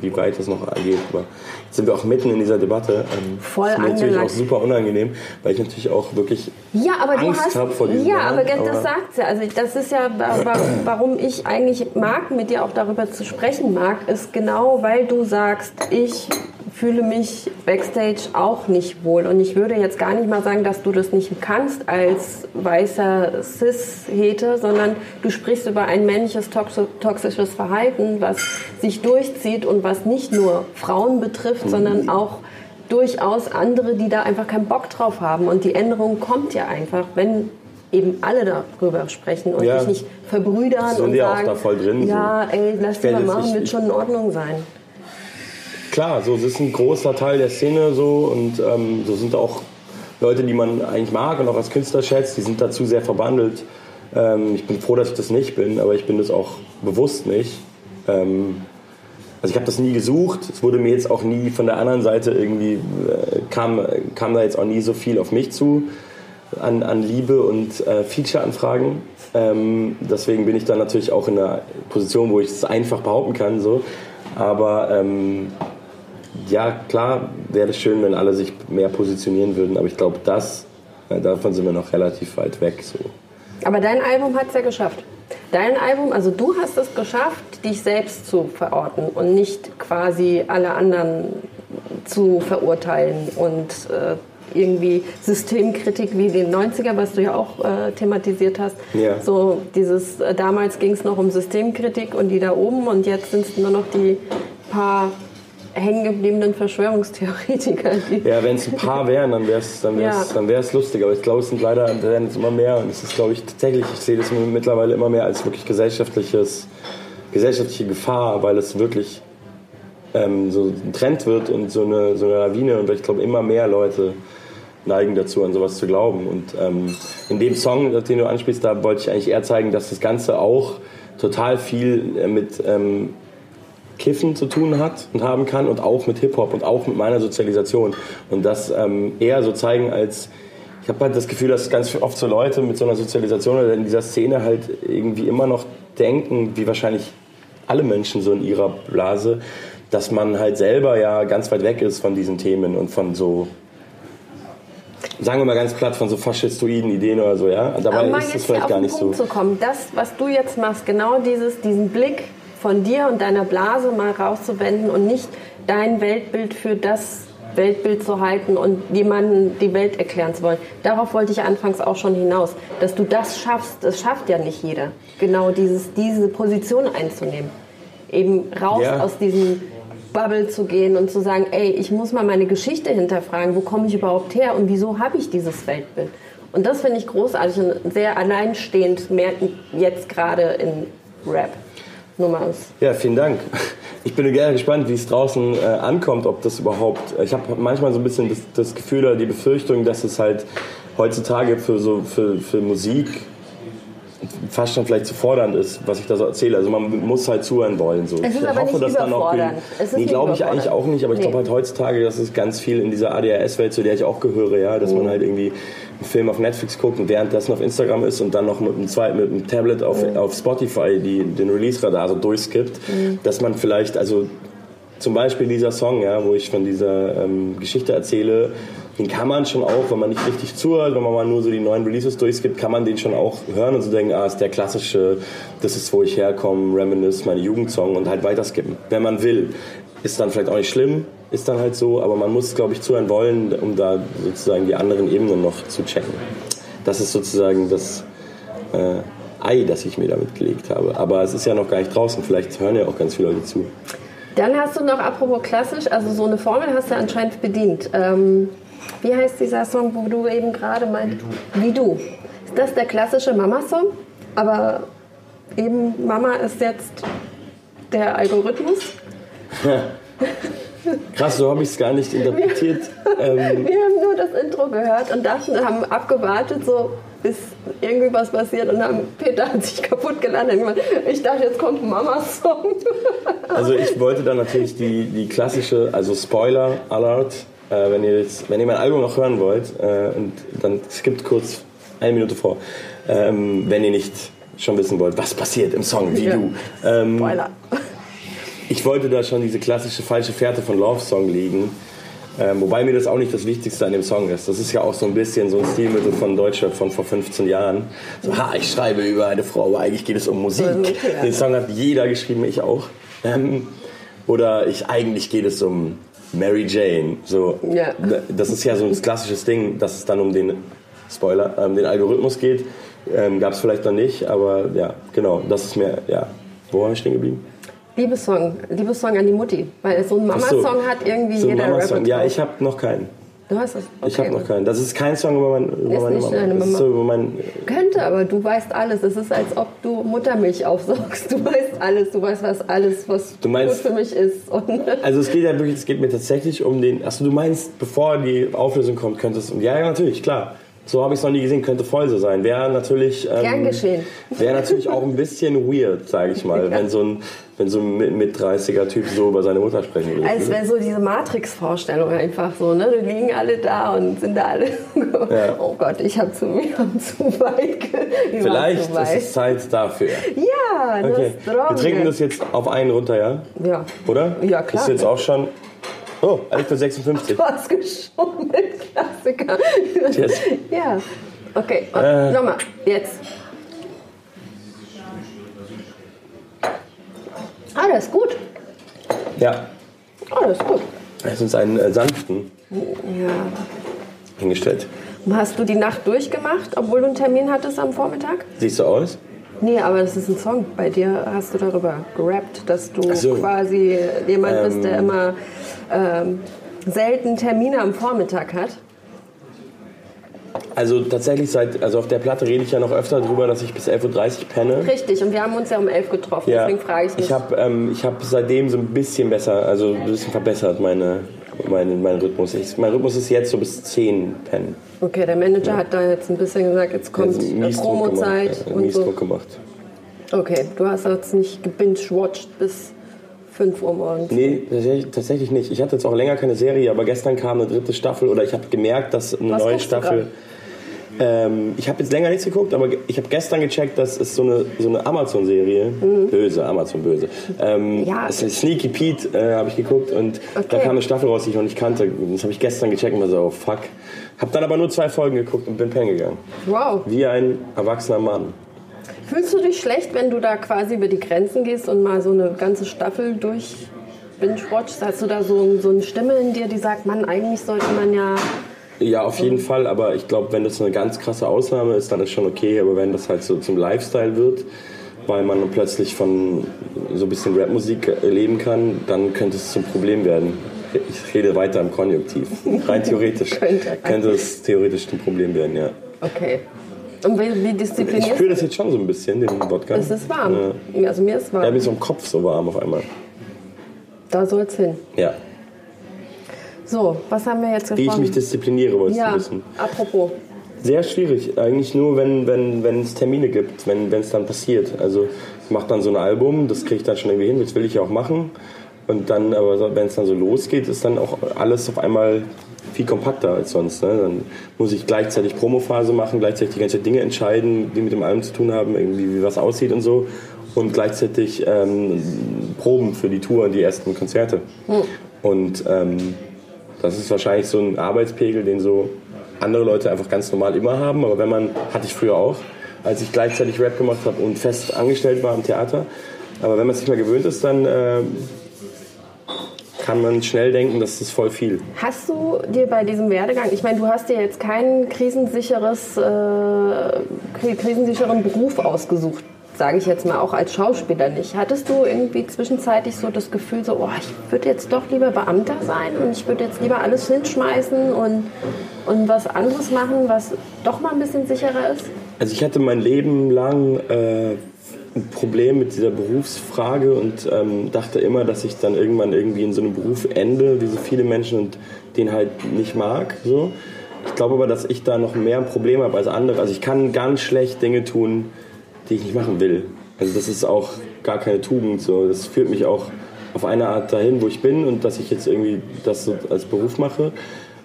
wie, weit es noch geht. Aber jetzt sind wir auch mitten in dieser Debatte. Ähm, Voll das ist mir natürlich auch super unangenehm, weil ich natürlich auch wirklich Ja, aber Angst du hast. hab vor diesem ja, Jahr, aber, das aber- sagt ja. Also das ist ja, wa- wa- warum ich eigentlich mag, mit dir auch darüber zu sprechen mag, ist genau, weil du sagst, ich fühle mich backstage auch nicht wohl. Und ich würde jetzt gar nicht mal sagen, dass du das nicht kannst als weißer Cis-Hete, sondern du sprichst über ein männliches toxi- toxisches Verhalten, was sich durchzieht und was nicht nur Frauen betrifft, sondern auch durchaus andere, die da einfach keinen Bock drauf haben. Und die Änderung kommt ja einfach, wenn eben alle darüber sprechen und Ja. sich nicht verbrüdern und sagen, ja, ey, lass die mal machen, wird schon in Ordnung sein. Klar, so es ist ein großer Teil der Szene so und ähm, so sind auch Leute, die man eigentlich mag und auch als Künstler schätzt, die sind dazu sehr verbandelt. Ähm, ich bin froh, dass ich das nicht bin, aber ich bin das auch bewusst nicht. Ähm, also ich habe das nie gesucht. Es wurde mir jetzt auch nie von der anderen Seite irgendwie äh, kam, kam da jetzt auch nie so viel auf mich zu an, an Liebe und äh, Feature-Anfragen. Ähm, deswegen bin ich dann natürlich auch in einer Position, wo ich es einfach behaupten kann. So. Aber ähm, ja, klar wäre es schön, wenn alle sich mehr positionieren würden. Aber ich glaube, das, äh, davon sind wir noch relativ weit weg. So. Aber dein Album hat es ja geschafft. Dein Album, also du hast es geschafft, dich selbst zu verorten und nicht quasi alle anderen zu verurteilen und äh, irgendwie Systemkritik wie den 90er, was du ja auch äh, thematisiert hast. Ja. So dieses, äh, damals ging es noch um Systemkritik und die da oben und jetzt sind es nur noch die paar hängengebliebenen Verschwörungstheoretiker, Ja, wenn es ein paar wären, dann wäre es dann wär's, Ja. dann wär's lustig. Aber ich glaube, es sind leider werden es immer mehr. Und es ist, glaube ich, tatsächlich, ich sehe das mittlerweile immer mehr als wirklich gesellschaftliches, gesellschaftliche Gefahr, weil es wirklich ähm, so ein Trend wird und so eine, so eine Lawine und ich glaube immer mehr Leute neigen dazu, an sowas zu glauben. Und ähm, in dem Song, den du anspielst, da wollte ich eigentlich eher zeigen, dass das Ganze auch total viel äh, mit ähm, Kiffen zu tun hat und haben kann und auch mit Hip-Hop und auch mit meiner Sozialisation. Und das ähm, eher so zeigen als, ich habe halt das Gefühl, dass ganz oft so Leute mit so einer Sozialisation oder in dieser Szene halt irgendwie immer noch denken, wie wahrscheinlich alle Menschen so in ihrer Blase, dass man halt selber ja ganz weit weg ist von diesen Themen und von so sagen wir mal ganz platt, von so faschistoiden Ideen oder so, ja. Dabei Aber ist es vielleicht gar nicht Punkt so. Zu kommen. Das, was du jetzt machst, genau dieses, diesen Blick von dir und deiner Blase mal rauszuwenden und nicht dein Weltbild für das Weltbild zu halten und jemandem die Welt erklären zu wollen. Darauf wollte ich anfangs auch schon hinaus. Dass du das schaffst, das schafft ja nicht jeder. Genau dieses, diese Position einzunehmen. Eben raus Ja. aus diesem Bubble zu gehen und zu sagen, ey, ich muss mal meine Geschichte hinterfragen, wo komme ich überhaupt her und wieso habe ich dieses Weltbild? Und das finde ich großartig und sehr alleinstehend, mehr jetzt gerade in Rap. Mal aus. Ja, vielen Dank. Ich bin gerne gespannt, wie es draußen äh, ankommt, ob das überhaupt. Ich habe manchmal so ein bisschen das, das Gefühl oder die Befürchtung, dass es halt heutzutage für so für, für Musik fast schon vielleicht zu fordernd ist, was ich da so erzähle. Also man muss halt zuhören wollen. So. Es ist ich aber nicht dass dann auch ist nee, glaube ich eigentlich auch nicht, aber ich Nee. glaube halt heutzutage, dass es ganz viel in dieser ADHS-Welt, zu der ich auch gehöre, ja, dass Mhm. man halt irgendwie einen Film auf Netflix guckt und währenddessen auf Instagram ist und dann noch mit einem zweiten, mit einem Tablet auf, Mhm. auf Spotify die, den Release-Radar so durchskippt, dass man vielleicht, also zum Beispiel dieser Song, ja, wo ich von dieser ähm, Geschichte erzähle, den kann man schon auch, wenn man nicht richtig zuhört, wenn man mal nur so die neuen Releases durchskippt, kann man den schon auch hören und so denken, ah, ist der klassische, das ist, wo ich herkomme, Reminisce, meine Jugendsong und halt weiterskippen, wenn man will. Ist dann vielleicht auch nicht schlimm, ist dann halt so, aber man muss, glaube ich, zuhören wollen, um da sozusagen die anderen Ebenen noch zu checken. Das ist sozusagen das äh, Ei, das ich mir damit gelegt habe. Aber es ist ja noch gar nicht draußen, vielleicht hören ja auch ganz viele Leute zu. Dann hast du noch, apropos klassisch, also so eine Formel hast du anscheinend bedient. Ähm, wie heißt dieser Song, wo du eben gerade meint? Wie du. Ist das der klassische Mama-Song? Aber eben Mama ist jetzt der Algorithmus. Krass, so habe ich es gar nicht interpretiert. ähm, Wir haben nur das Intro gehört und dachten, haben abgewartet, so bis irgendwie was passiert und haben, Peter hat sich kaputt geladen. Ich dachte, jetzt kommt ein Mama-Song. also ich wollte dann natürlich die, die klassische, also Spoiler Alert, äh, wenn, ihr jetzt, wenn ihr mein Album noch hören wollt, äh, und dann skippt kurz eine Minute vor, ähm, wenn ihr nicht schon wissen wollt, was passiert im Song, wie Ja. du. Ähm, Spoiler. Ich wollte da schon diese klassische falsche Fährte von Love Song legen. Ähm, wobei mir das auch nicht das Wichtigste an dem Song ist. Das ist ja auch so ein bisschen so ein Stilmittel von Deutschrap von vor 15 Jahren. So, ha, ich schreibe über eine Frau, aber eigentlich geht es um Musik. Ja. Den Song hat jeder geschrieben, ich auch. Ähm, oder ich, eigentlich geht es um Mary Jane. So, Ja. Das ist ja so ein klassisches Ding, dass es dann um den, Spoiler, ähm, den Algorithmus geht. Ähm, Gab es vielleicht noch nicht, aber ja, genau, das ist mir, ja. Wo waren wir stehen geblieben? Liebessong, Liebessong an die Mutti. Weil so ein Ach so. Mama-Song hat irgendwie So jeder Mama-Song. Rapper Ja, ich habe noch keinen. Du hast es. Okay. Ich habe noch keinen. Das ist kein Song über, mein, über Ist meine nicht Mama. deine Das ist Mama. so über mein, Könnte, aber du weißt alles. Es ist, als ob du Muttermilch aufsaugst. Du weißt alles. Du weißt, was alles, was Du meinst- gut für mich ist. Und also es geht ja wirklich, es geht mir tatsächlich um den. Achso, du meinst, bevor die Auflösung kommt, könnte es. Ja, ja, natürlich, klar. So habe ich es noch nie gesehen, könnte voll so sein. Wäre natürlich. Ähm, Gern geschehen. Wäre natürlich auch ein bisschen weird, sage ich mal, wenn so ein, wenn so ein mit, mit 30er Typ so über seine Mutter sprechen würde. als wäre so diese Matrix-Vorstellung einfach so. Ne? Die liegen alle da und sind da alle. Ja. Oh Gott, ich habe zu, wir haben zu weit. Vielleicht zu ist weit. es Zeit dafür. Ja, das Okay. ist Wir trinken das jetzt auf einen runter, ja? Ja. Oder? Ja, klar. Ist jetzt auch schon. Oh, eigentlich für 56. Du hast geschummelt, Klassiker. Cheers. Ja. Okay, und Äh. nochmal, jetzt. Ah, das ist gut. Ja. Oh, das ist gut. Es ist uns einen äh, sanften Ja. hingestellt. Hast du die Nacht durchgemacht, obwohl du einen Termin hattest am Vormittag? Siehst du aus? Nee, aber das ist ein Song. Bei dir hast du darüber gerappt, dass du Ach so. quasi jemand bist, der Ähm. immer ähm, selten Termine am Vormittag hat. Also tatsächlich seit, also auf der Platte rede ich ja noch öfter darüber, dass ich bis 11.30 Uhr penne. Richtig, und wir haben uns ja um 11 getroffen, Ja. deswegen frage ich mich. Ich habe ähm, ich hab seitdem so ein bisschen besser, also ein bisschen verbessert meine, meine, meinen Rhythmus. Ich, mein Rhythmus ist jetzt so bis 10 pennen. okay, der Manager hat da jetzt ein bisschen gesagt, jetzt kommt Druck Promo-Zeit gemacht, ja, und so. Gemacht. Okay, du hast jetzt nicht gebinged-watched bis 5 Uhr morgens. Nee, tatsächlich- nicht. Ich hatte jetzt auch länger keine Serie, aber gestern kam eine dritte Staffel oder ich habe gemerkt, dass eine Was neue Staffel. Ähm, ich habe jetzt länger nichts geguckt, aber ich habe gestern gecheckt, dass es so eine, so eine Amazon-Serie, böse, Amazon böse. Ähm, Mhm. Ja. es ist Sneaky Pete äh, habe ich geguckt und Okay. da kam eine Staffel raus, die ich noch nicht kannte. Das habe ich gestern gecheckt und war so, oh fuck. Hab dann aber nur zwei Folgen geguckt und bin pennen gegangen. Wow. Wie ein erwachsener Mann. Fühlst du dich schlecht, wenn du da quasi über die Grenzen gehst und mal so eine ganze Staffel durch binge-watchst? Hast du da so, so eine Stimme in dir, die sagt, Mann, eigentlich sollte man ja... Ja, auf jeden Fall, aber ich glaube, wenn das eine ganz krasse Ausnahme ist, dann ist schon okay. Aber wenn das halt so zum Lifestyle wird, weil man plötzlich von so ein bisschen Rapmusik leben kann, dann könnte es zum Problem werden. Ich rede weiter im Konjunktiv. Rein theoretisch Könnte. könnte es theoretisch ein Problem werden, ja. Okay. Und wie, wie Ich disziplinierst fühle das jetzt schon so ein bisschen, den Wodka. Es ist warm. Ja. Also mir ist Ja, mir warm. ist im Kopf so warm auf einmal. Da soll es hin. Ja. So, was haben wir jetzt Wie ich mich diszipliniere, wolltest ja, du wissen. apropos. Sehr schwierig. Eigentlich nur, wenn wenn wenn, es Termine gibt, wenn es dann passiert. Also ich mache dann so ein Album, das kriege ich dann schon irgendwie hin, das will ich ja auch machen. Und dann, aber wenn es dann so losgeht, ist dann auch alles auf einmal viel kompakter als sonst. Ne? Dann muss ich gleichzeitig Promophase machen, gleichzeitig die ganze Dinge entscheiden, die mit dem Album zu tun haben, irgendwie wie was aussieht und so. Und gleichzeitig ähm, Proben für die Tour und die ersten Konzerte. Und ähm, das ist wahrscheinlich so ein Arbeitspegel, den so andere Leute einfach ganz normal immer haben. Aber wenn man, hatte ich früher auch, als ich gleichzeitig Rap gemacht habe und fest angestellt war im Theater. Aber wenn man es nicht mehr gewöhnt ist, dann äh, kann man schnell denken, das ist voll viel. Hast du dir bei diesem Werdegang, ich meine, du hast dir jetzt keinen krisensicheres, äh, kri- krisensicheren Beruf ausgesucht, sage ich jetzt mal auch als Schauspieler nicht. Hattest du irgendwie zwischenzeitlich so das Gefühl, so, oh, ich würde jetzt doch lieber Beamter sein und ich würde jetzt lieber alles hinschmeißen und, und was anderes machen, was doch mal ein bisschen sicherer ist? Also ich hatte mein Leben lang äh, ein Problem mit dieser Berufsfrage und ähm, dachte immer, dass ich dann irgendwann irgendwie in so einem Beruf ende, wie so viele Menschen und den halt nicht mag. So. Ich glaube aber, dass ich da noch mehr ein Problem habe als andere. Also ich kann ganz schlecht Dinge tun, die ich nicht machen will. Also das ist auch gar keine Tugend. So. Das führt mich auch auf eine Art dahin, wo ich bin und dass ich jetzt irgendwie das so als Beruf mache.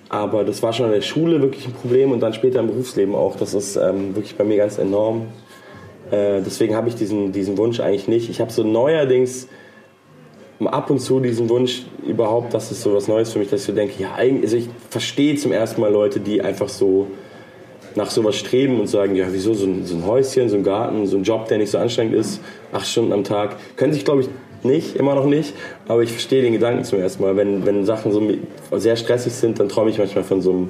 Aber das war schon in der Schule wirklich ein Problem und dann später im Berufsleben auch. Das ist ähm, wirklich bei mir ganz enorm. Äh, deswegen habe ich diesen, diesen Wunsch eigentlich nicht. Ich habe so neuerdings ab und zu diesen Wunsch überhaupt, dass es so was Neues für mich, dass ich so denke, ja, also ich verstehe zum ersten Mal Leute, die einfach so nach sowas streben und sagen, ja, wieso so ein, so ein Häuschen, so ein Garten, so ein Job, der nicht so anstrengend ist, acht Stunden am Tag. Können sich, glaube ich, nicht, immer noch nicht, aber ich verstehe den Gedanken zum ersten Mal. Wenn, wenn Sachen so sehr stressig sind, dann träume ich manchmal von so einem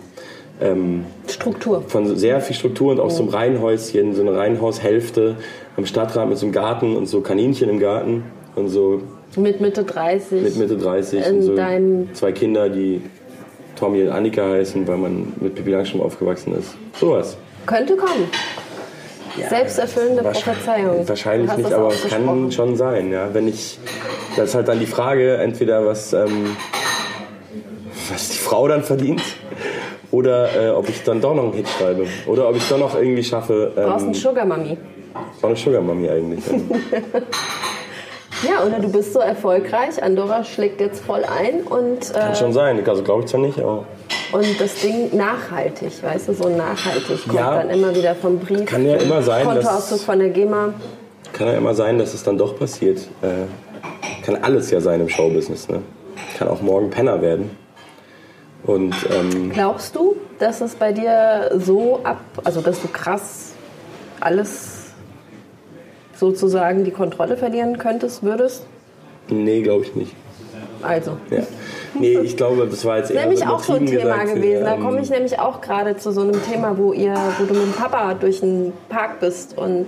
ähm, Struktur. von sehr viel Struktur und auch so einem Reihenhäuschen, so eine Reihenhaushälfte am Stadtrand mit so einem Garten und so Kaninchen im Garten und so Mit Mitte 30. mit Mitte 30 In und so zwei Kinder, die Tommy und Annika heißen, weil man mit Pippi Langstrumpf aufgewachsen ist. Sowas. Könnte kommen. Selbsterfüllende Prophezeiung. Wahrscheinlich nicht, aber es kann schon sein, ja. Wenn ich, das ist halt dann die Frage, entweder was, ähm, was die Frau dann verdient oder äh, ob ich dann doch noch einen Hit schreibe oder ob ich doch noch irgendwie schaffe. Du brauchst Ähm, einen Sugar Mami. war eine Sugar Mami eigentlich. Ja. Oder du bist so erfolgreich, Andorra schlägt jetzt voll ein und, Kann äh, schon sein, also glaube ich zwar nicht, aber und das Ding nachhaltig, weißt du, so nachhaltig kommt Ja. dann immer wieder vom Brief. Kann ja immer sein, Kontoauszug dass- von der GEMA. kann ja immer sein, dass es dann doch passiert. Äh, kann alles ja sein im Showbusiness. Ne? Kann auch morgen Penner werden. Und ähm, Glaubst du, dass es bei dir so ab, also dass du krass alles sozusagen die Kontrolle verlieren könntest, würdest? nee, glaube ich nicht. Also. Ja. Nee, ich glaube, das war jetzt eher nämlich auch so ein Thema gesagt, gewesen. Da ähm, komme ich nämlich auch gerade zu so einem Thema, wo ihr, wo du mit dem Papa durch den Park bist und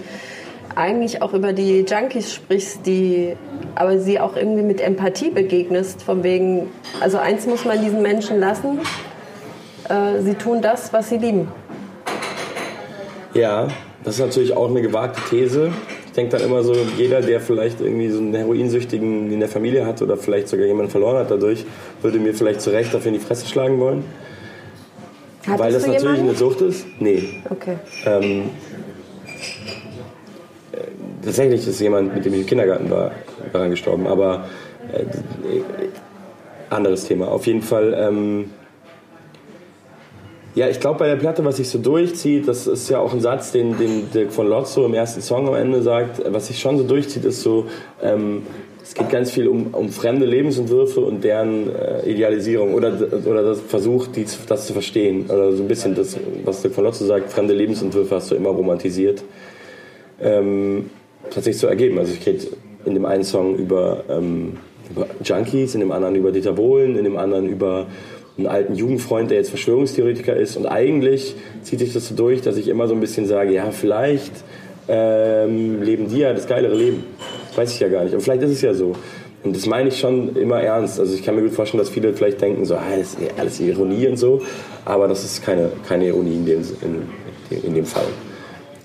eigentlich auch über die Junkies sprichst, die aber sie auch irgendwie mit Empathie begegnest, von wegen, also eins muss man diesen Menschen lassen, äh, sie tun das, was sie lieben. Ja, das ist natürlich auch eine gewagte These. Ich denke dann immer so, jeder, der vielleicht irgendwie so einen Heroinsüchtigen in der Familie hat oder vielleicht sogar jemanden verloren hat dadurch, würde mir vielleicht zu Recht dafür in die Fresse schlagen wollen. Hattest Weil das natürlich jemanden? eine Sucht ist. Nee. Okay. Ähm, äh, tatsächlich ist jemand, mit dem ich im Kindergarten war, daran gestorben. Aber äh, anderes Thema. Auf jeden Fall. Ähm, ja, ich glaube bei der Platte, was sich so durchzieht, das ist ja auch ein Satz, den, den Dirk von Lotso im ersten Song am Ende sagt, was sich schon so durchzieht, ist so, ähm, es geht ganz viel um, um fremde Lebensentwürfe und deren äh, Idealisierung oder, oder das Versuch, die, das zu verstehen. Oder so ein bisschen das, was Dirk von Lotso sagt, fremde Lebensentwürfe hast du immer romantisiert. Ähm, sich so ergeben. Also ich rede in dem einen Song über, ähm, über Junkies, in dem anderen über Dieter Bohlen, in dem anderen über einen alten Jugendfreund, der jetzt Verschwörungstheoretiker ist. Und eigentlich zieht sich das so durch, dass ich immer so ein bisschen sage, ja, vielleicht ähm, leben die ja das geilere Leben. Das weiß ich ja gar nicht. Und vielleicht ist es ja so. Und das meine ich schon immer ernst. Also ich kann mir gut vorstellen, dass viele vielleicht denken, so, ah, das ist alles Ironie und so. Aber das ist keine, keine Ironie in dem, in, in dem Fall.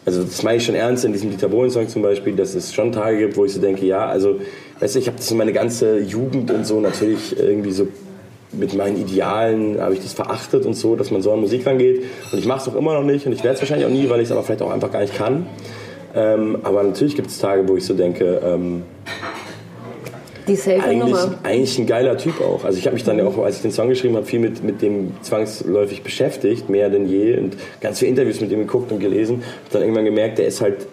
Also das meine ich schon ernst in diesem Dieter Bohlen-Song zum Beispiel, dass es schon Tage gibt, wo ich so denke, ja, also, weißt du, ich habe das in meine ganze Jugend und so natürlich irgendwie so mit meinen Idealen habe ich das verachtet und so, dass man so an Musik rangeht. Und ich mache es auch immer noch nicht und ich werde es wahrscheinlich auch nie, weil ich es aber vielleicht auch einfach gar nicht kann. Ähm, aber natürlich gibt es Tage, wo ich so denke, ähm, Die safe eigentlich, Nummer. eigentlich ein geiler Typ auch. Also ich habe mich dann ja auch, als ich den Song geschrieben habe, viel mit, mit dem zwangsläufig beschäftigt, mehr denn je. Und ganz viele Interviews mit ihm geguckt und gelesen. Hab dann irgendwann gemerkt, der ist halt,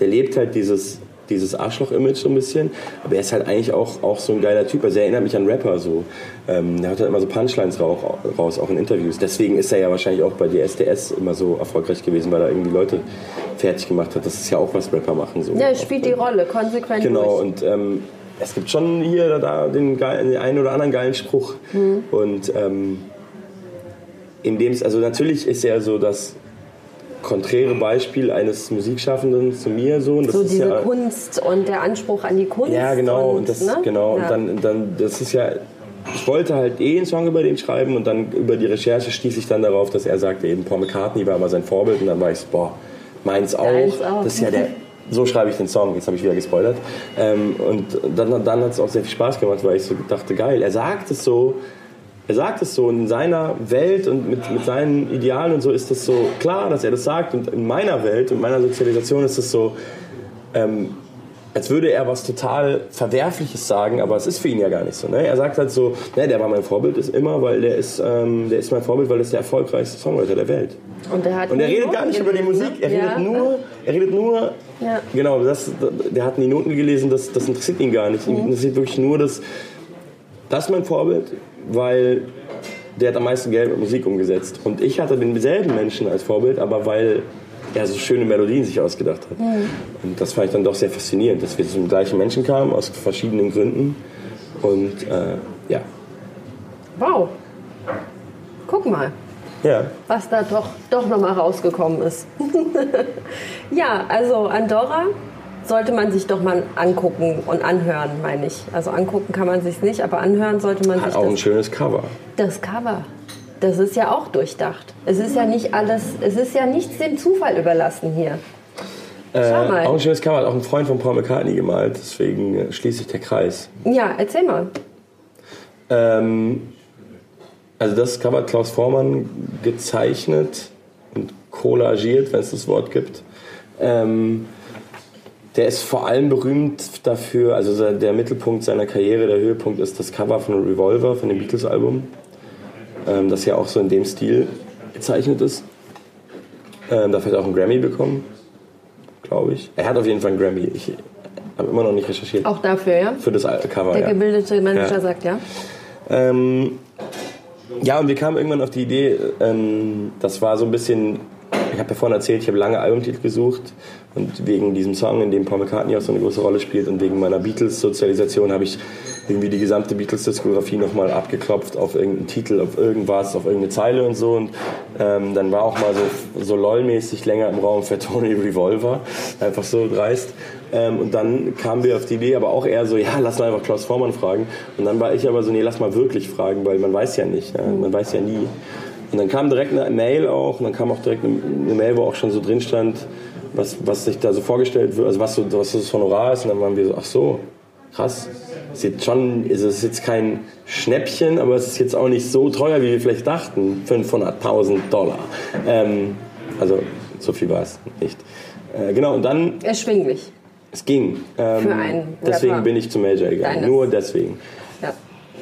der lebt halt dieses, dieses Arschloch-Image so ein bisschen. Aber er ist halt eigentlich auch, auch so ein geiler Typ. Also er erinnert mich an Rapper so. Ähm, der hat halt immer so Punchlines raus, raus, auch in Interviews. Deswegen ist er ja wahrscheinlich auch bei DSDS immer so erfolgreich gewesen, weil er irgendwie Leute fertig gemacht hat. Das ist ja auch was Rapper machen. So. Ja, spielt die Rolle, konsequent Genau, durch. und ähm, es gibt schon hier oder da den, den einen oder anderen geilen Spruch. Mhm. Und ähm, in dem es, also natürlich ist er so das konträre Beispiel eines Musikschaffenden zu mir so. Und das So ist diese ja, Kunst und der Anspruch an die Kunst. ja, genau. Und, Und, das, ne? genau. Ja. Und dann, dann, das ist ja, ich wollte halt eh einen Song über den schreiben und dann über die Recherche stieß ich dann darauf, dass er sagte, eben Paul McCartney war immer sein Vorbild und dann war ich so, boah, meins auch. Deins auch. Das ist ja der, so schreibe ich den Song, jetzt habe ich wieder gespoilert. Ähm, und dann, dann hat es auch sehr viel Spaß gemacht, weil ich so dachte, geil, er sagt es so, er sagt es so in seiner Welt und mit, mit seinen Idealen und so ist das so klar, dass er das sagt und in meiner Welt und meiner Sozialisation ist es so, ähm, als würde er was total Verwerfliches sagen, aber es ist für ihn ja gar nicht so. Ne? Er sagt halt so, ne, der war mein Vorbild, ist immer, weil der ist, ähm, der ist mein Vorbild, weil er ist der erfolgreichste Songwriter der Welt. Und er, hat Und er redet gar nicht über die Musik, ne? er redet ja. nur, er redet nur, Ja. genau, das, der hat die Noten gelesen, das, das interessiert ihn gar nicht. Ihn interessiert wirklich nur das, das ist mein Vorbild, weil der hat am meisten Geld mit Musik umgesetzt. Und ich hatte denselben Menschen als Vorbild, aber weil er so schöne Melodien sich ausgedacht hat. Und das fand ich dann doch sehr faszinierend, dass wir zum gleichen Menschen kamen, aus verschiedenen Gründen. Und äh, ja. Wow. Guck mal, Ja. was da doch, doch nochmal rausgekommen ist. ja, also Andorra sollte man sich doch mal angucken und anhören, meine ich. Also angucken kann man sich nicht, aber anhören sollte man Hat sich auch ein schönes Cover. das Cover. Das ist ja auch durchdacht. Es ist ja nicht alles, es ist ja nichts dem Zufall überlassen hier. Schau Äh, mal. auch ein schönes Cover, hat auch ein Freund von Paul McCartney gemalt, deswegen äh, schließt sich der Kreis. Ja, erzähl mal. Ähm, also das Cover hat Klaus Vormann gezeichnet und collagiert, wenn es das Wort gibt. Ähm, der ist vor allem berühmt dafür, also der Mittelpunkt seiner Karriere, der Höhepunkt ist das Cover von Revolver, von dem Beatles-Album, ähm, das ja auch so in dem Stil gezeichnet ist. Ähm, dafür hat er auch einen Grammy bekommen, glaube ich. Er hat auf jeden Fall einen Grammy. Ich habe immer noch nicht recherchiert. Auch dafür, ja? Für das Cover, Der ja. gebildete Manager Ja. sagt ja. Ähm, ja, und wir kamen irgendwann auf die Idee, ähm, das war so ein bisschen, ich habe ja vorhin erzählt, ich habe lange Albumtitel gesucht und wegen diesem Song, in dem Paul McCartney auch so eine große Rolle spielt und wegen meiner Beatles-Sozialisation habe ich irgendwie die gesamte Beatles-Diskografie nochmal abgeklopft auf irgendeinen Titel, auf irgendwas, auf irgendeine Zeile und so und ähm, dann war auch mal so, so LOL-mäßig länger im Raum für Tony Revolver, einfach so dreist. Ähm, und dann kamen wir auf die Idee, aber auch eher so, ja, lass mal einfach Klaus Vormann fragen. Und dann war ich aber so, nee, lass mal wirklich fragen, weil man weiß ja nicht, ja, man weiß ja nie. Und dann kam direkt eine Mail auch, und dann kam auch direkt eine Mail, wo auch schon so drin stand, was, was sich da so vorgestellt wird, also was so, was das Honorar ist. Und dann waren wir so, ach so, krass. Ist jetzt schon, ist es jetzt kein Schnäppchen, aber es ist jetzt auch nicht so teuer, wie wir vielleicht dachten. 500.000 Dollar. Ähm, also so viel war es nicht. Äh, genau, und dann. Erschwinglich. Es ging. Ähm, Für einen deswegen Rapper. bin ich zum Major gegangen. Nur deswegen. Ja.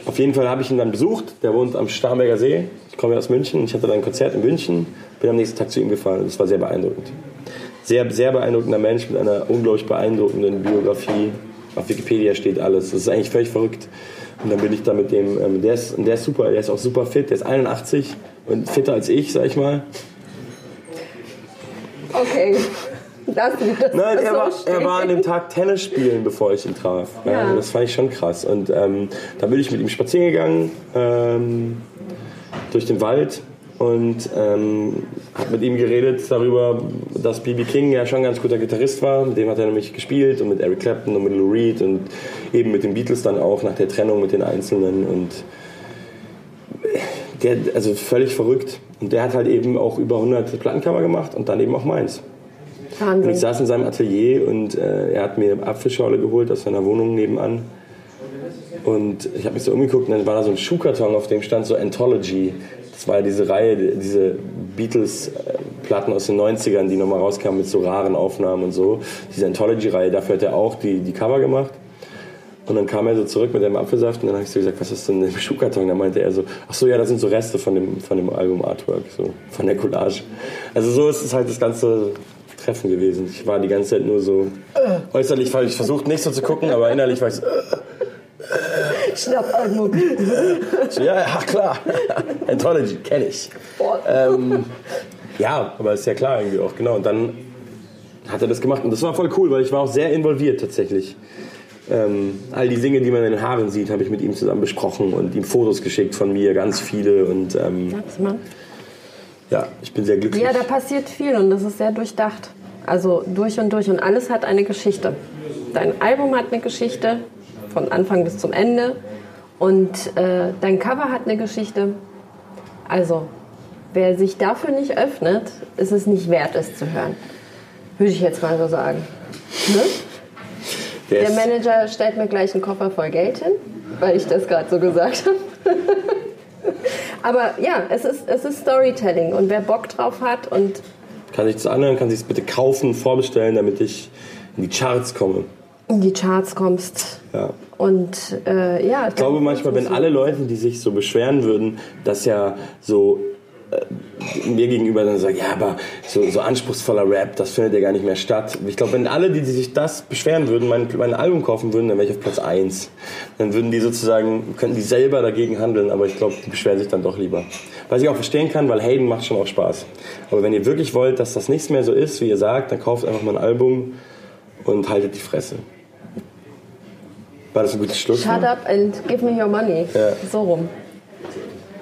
Auf jeden Fall habe ich ihn dann besucht. Der wohnt am Starnberger See. Ich komme ja aus München. Ich hatte dann ein Konzert in München. Bin am nächsten Tag zu ihm gefahren. Das war sehr beeindruckend. Sehr, sehr beeindruckender Mensch mit einer unglaublich beeindruckenden Biografie. Auf Wikipedia steht alles. Das ist eigentlich völlig verrückt. Und dann bin ich da mit dem, ähm, der, ist, der ist super, der ist auch super fit. Der ist 81 und fitter als ich, sag ich mal. Okay. Lass mich das Nein, er so war, stehen. er war an dem Tag Tennis spielen, bevor ich ihn traf. Ja. Ja. das fand ich schon krass. Und ähm, da bin ich mit ihm spazieren gegangen ähm, durch den Wald und ähm, habe mit ihm geredet darüber, dass B.B. King ja schon ein ganz guter Gitarrist war. Mit dem hat er nämlich gespielt und mit Eric Clapton und mit Lou Reed und eben mit den Beatles dann auch nach der Trennung mit den Einzelnen und der, also völlig verrückt. Und der hat halt eben auch über 100 Plattencover gemacht und dann eben auch meins. Und ich saß in seinem Atelier und äh, er hat mir Apfelschorle geholt aus seiner Wohnung nebenan. Und ich habe mich so umgeguckt und dann war da so ein Schuhkarton, auf dem stand so Anthology. Das war diese Reihe, diese Beatles-Platten aus den 90ern, die nochmal rauskamen mit so raren Aufnahmen und so. Diese Anthology-Reihe, dafür hat er auch die, die Cover gemacht. Und dann kam er so zurück mit dem Apfelsaft und dann habe ich so gesagt, was ist denn im Schuhkarton? Da meinte er so, ach so, ja, das sind so Reste von dem, von dem Album Artwork, so, von der Collage. Also so ist es halt das ganze Treffen gewesen. Ich war die ganze Zeit nur so, äußerlich habe ich versucht nicht so zu gucken, aber innerlich war ich so, Schnappalbum. so ja, ja, klar, Anthology, kenne ich. Ähm, ja, aber ist ja klar irgendwie auch, genau. Und dann hat er das gemacht und das war voll cool, weil ich war auch sehr involviert tatsächlich. Ähm, all die Dinge, die man in den Haaren sieht, habe ich mit ihm zusammen besprochen und ihm Fotos geschickt von mir, ganz viele. Und ähm, Sag's mal. ja, ich bin sehr glücklich. Ja, da passiert viel und das ist sehr durchdacht. Also durch und durch und alles hat eine Geschichte. Dein Album hat eine Geschichte, von Anfang bis zum Ende. Und äh, dein Cover hat eine Geschichte. Also, wer sich dafür nicht öffnet, ist es nicht wert, es zu hören. Würde ich jetzt mal so sagen. Ne? Der Der Manager stellt mir gleich einen Koffer voll Geld hin, weil ich das gerade so gesagt habe. Aber ja, es ist, es ist Storytelling und wer Bock drauf hat und kann sich das anhören, kann sich es bitte kaufen, vorbestellen, damit ich in die Charts komme. in die Charts kommst. Ja. Und äh, ja, Ich glaube manchmal, wenn alle Leute, die sich so beschweren würden, dass ja so äh, mir gegenüber dann sagen, ja, aber so, so anspruchsvoller Rap, das findet ja gar nicht mehr statt. Ich glaube, wenn alle, die sich das beschweren würden, mein, mein Album kaufen würden, dann wäre ich auf Platz 1. Dann würden die sozusagen, könnten die selber dagegen handeln, aber ich glaube, die beschweren sich dann doch lieber. Was ich auch verstehen kann, weil Hayden macht schon auch Spaß. Aber wenn ihr wirklich wollt, dass das nichts mehr so ist, wie ihr sagt, dann kauft einfach mal ein Album und haltet die Fresse. War das ein gutes Schlusswort? Shut up and give me your money. Ja. So rum.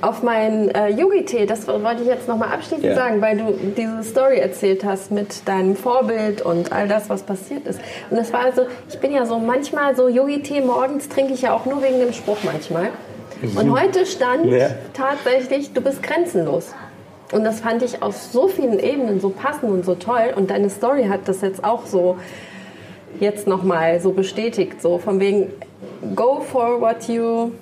Auf mein äh, Yogi-Tee, das wollte ich jetzt nochmal abschließend Ja. sagen, weil du diese Story erzählt hast mit deinem Vorbild und all das, was passiert ist. Und das war also, ich bin ja so manchmal so Yogi-Tee morgens trinke ich ja auch nur wegen dem Spruch manchmal. Und heute stand Ja. tatsächlich, du bist grenzenlos. Und das fand ich auf so vielen Ebenen so passend und so toll. Und deine Story hat das jetzt auch so jetzt nochmal so bestätigt. So von wegen, go for what you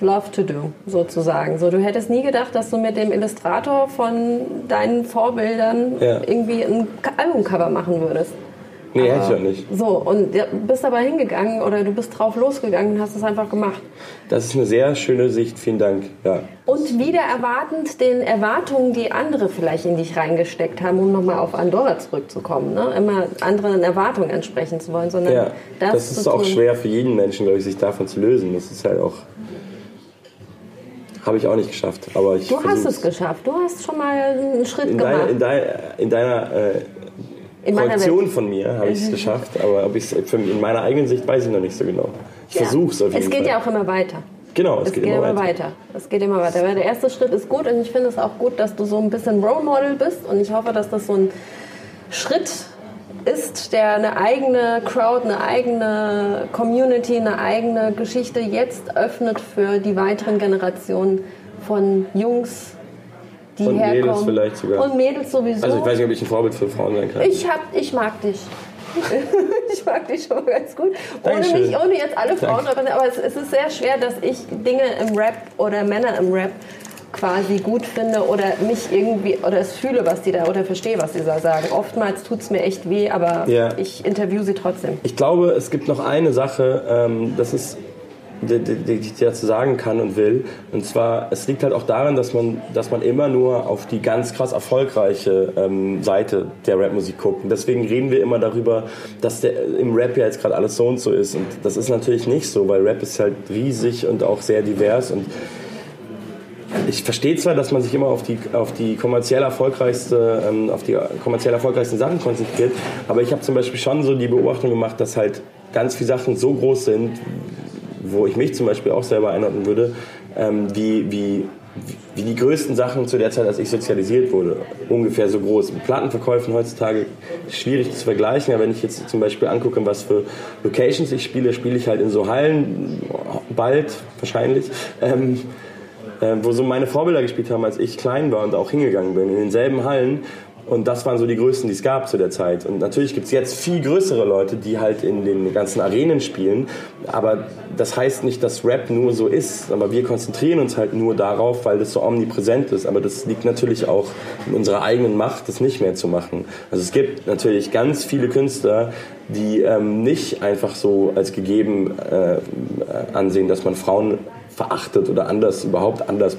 love to do, sozusagen. So, du hättest nie gedacht, dass du mit dem Illustrator von deinen Vorbildern Ja. irgendwie ein Albumcover machen würdest. Nee, hätte ich auch nicht. So, und ja, bist aber hingegangen oder du bist drauf losgegangen und hast es einfach gemacht. Das ist eine sehr schöne Sicht, vielen Dank. Ja. Und wieder erwartend den Erwartungen, die andere vielleicht in dich reingesteckt haben, um nochmal auf Andorra zurückzukommen. Ne? Immer anderen Erwartungen entsprechen zu wollen, sondern Ja, das, das, ist auch schwer für jeden Menschen, glaube ich, sich davon zu lösen. Das ist halt auch. Habe ich auch nicht geschafft. Aber ich Du hast es geschafft. Du hast schon mal einen Schritt In, gemacht. deiner, in, dein, in deiner äh, In meiner Projektion. Mhm. von mir habe ich es geschafft. Aber ob in meiner eigenen Sicht weiß ich noch nicht so genau. Ich Ja. versuche es auf jeden Es geht Fall. ja auch immer weiter. Genau, es, Es geht, immer weiter. Es geht immer weiter. Weil der erste Schritt ist gut und ich finde es auch gut, dass du so ein bisschen Role Model bist und ich hoffe, dass das so ein Schritt ist, der eine eigene Crowd, eine eigene Community, eine eigene Geschichte jetzt öffnet für die weiteren Generationen von Jungs, die Und herkommen. Mädels vielleicht sogar. Und Mädels sowieso. Also ich weiß nicht, ob ich ein Vorbild für Frauen sein kann. Ich, hab, ich mag dich. ich mag dich schon ganz gut. Ohne, mich, ohne jetzt alle Frauen, Danke. aber es, es ist sehr schwer, dass ich Dinge im Rap oder Männer im Rap quasi gut finde oder mich irgendwie oder es fühle, was die da oder verstehe, was die da sagen. Oftmals tut es mir echt weh, aber Ja. ich interview sie trotzdem. Ich glaube, es gibt noch eine Sache, ähm, das ist, die, ich dazu sagen kann und will. Und zwar, es liegt halt auch daran, dass man, dass man immer nur auf die ganz krass erfolgreiche ähm, Seite der Rapmusik guckt. Und deswegen reden wir immer darüber, dass der, im Rap ja jetzt gerade alles so und so ist. Und das ist natürlich nicht so, weil Rap ist halt riesig und auch sehr divers. Und ich verstehe zwar, dass man sich immer auf die, auf die kommerziell erfolgreichste, ähm, auf die kommerziell erfolgreichsten Sachen konzentriert, aber ich habe zum Beispiel schon so die Beobachtung gemacht, dass halt ganz viele Sachen so groß sind, wo ich mich zum Beispiel auch selber einordnen würde, ähm, wie, wie, wie die größten Sachen zu der Zeit, als ich sozialisiert wurde, ungefähr so groß. Plattenverkäufen heutzutage schwierig zu vergleichen, aber wenn ich jetzt zum Beispiel angucke, was für Locations ich spiele, spiele ich halt in so Hallen, bald wahrscheinlich. Ähm, äh, wo so meine Vorbilder gespielt haben, als ich klein war und auch hingegangen bin, in denselben Hallen. Und das waren so die größten, die es gab zu der Zeit. Und natürlich gibt es jetzt viel größere Leute, die halt in den ganzen Arenen spielen. Aber das heißt nicht, dass Rap nur so ist. Aber wir konzentrieren uns halt nur darauf, weil das so omnipräsent ist. Aber das liegt natürlich auch in unserer eigenen Macht, das nicht mehr zu machen. Also es gibt natürlich ganz viele Künstler, die ähm, nicht einfach so als gegeben äh, ansehen, dass man Frauen verachtet oder anders, überhaupt anders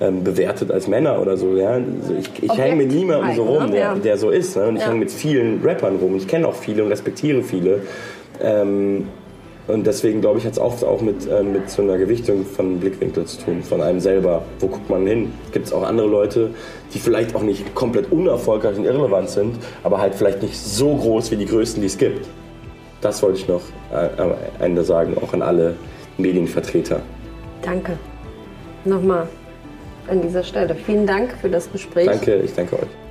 ähm, bewertet als Männer oder so. Ja? Also ich ich hänge mit niemandem so rum, der, der so ist. Ne? Und ich Ja. hänge mit vielen Rappern rum. Ich kenne auch viele und respektiere viele. Ähm, und deswegen glaube ich, hat es oft auch mit, ähm, mit so einer Gewichtung von Blickwinkel zu tun, von einem selber. Wo guckt man hin? Gibt es auch andere Leute, die vielleicht auch nicht komplett unerfolgreich und irrelevant sind, aber halt vielleicht nicht so groß wie die größten, die es gibt. Das wollte ich noch äh, am Ende sagen, auch an alle Medienvertreter. Danke. Nochmal an dieser Stelle. Vielen Dank für das Gespräch. Danke, ich danke euch.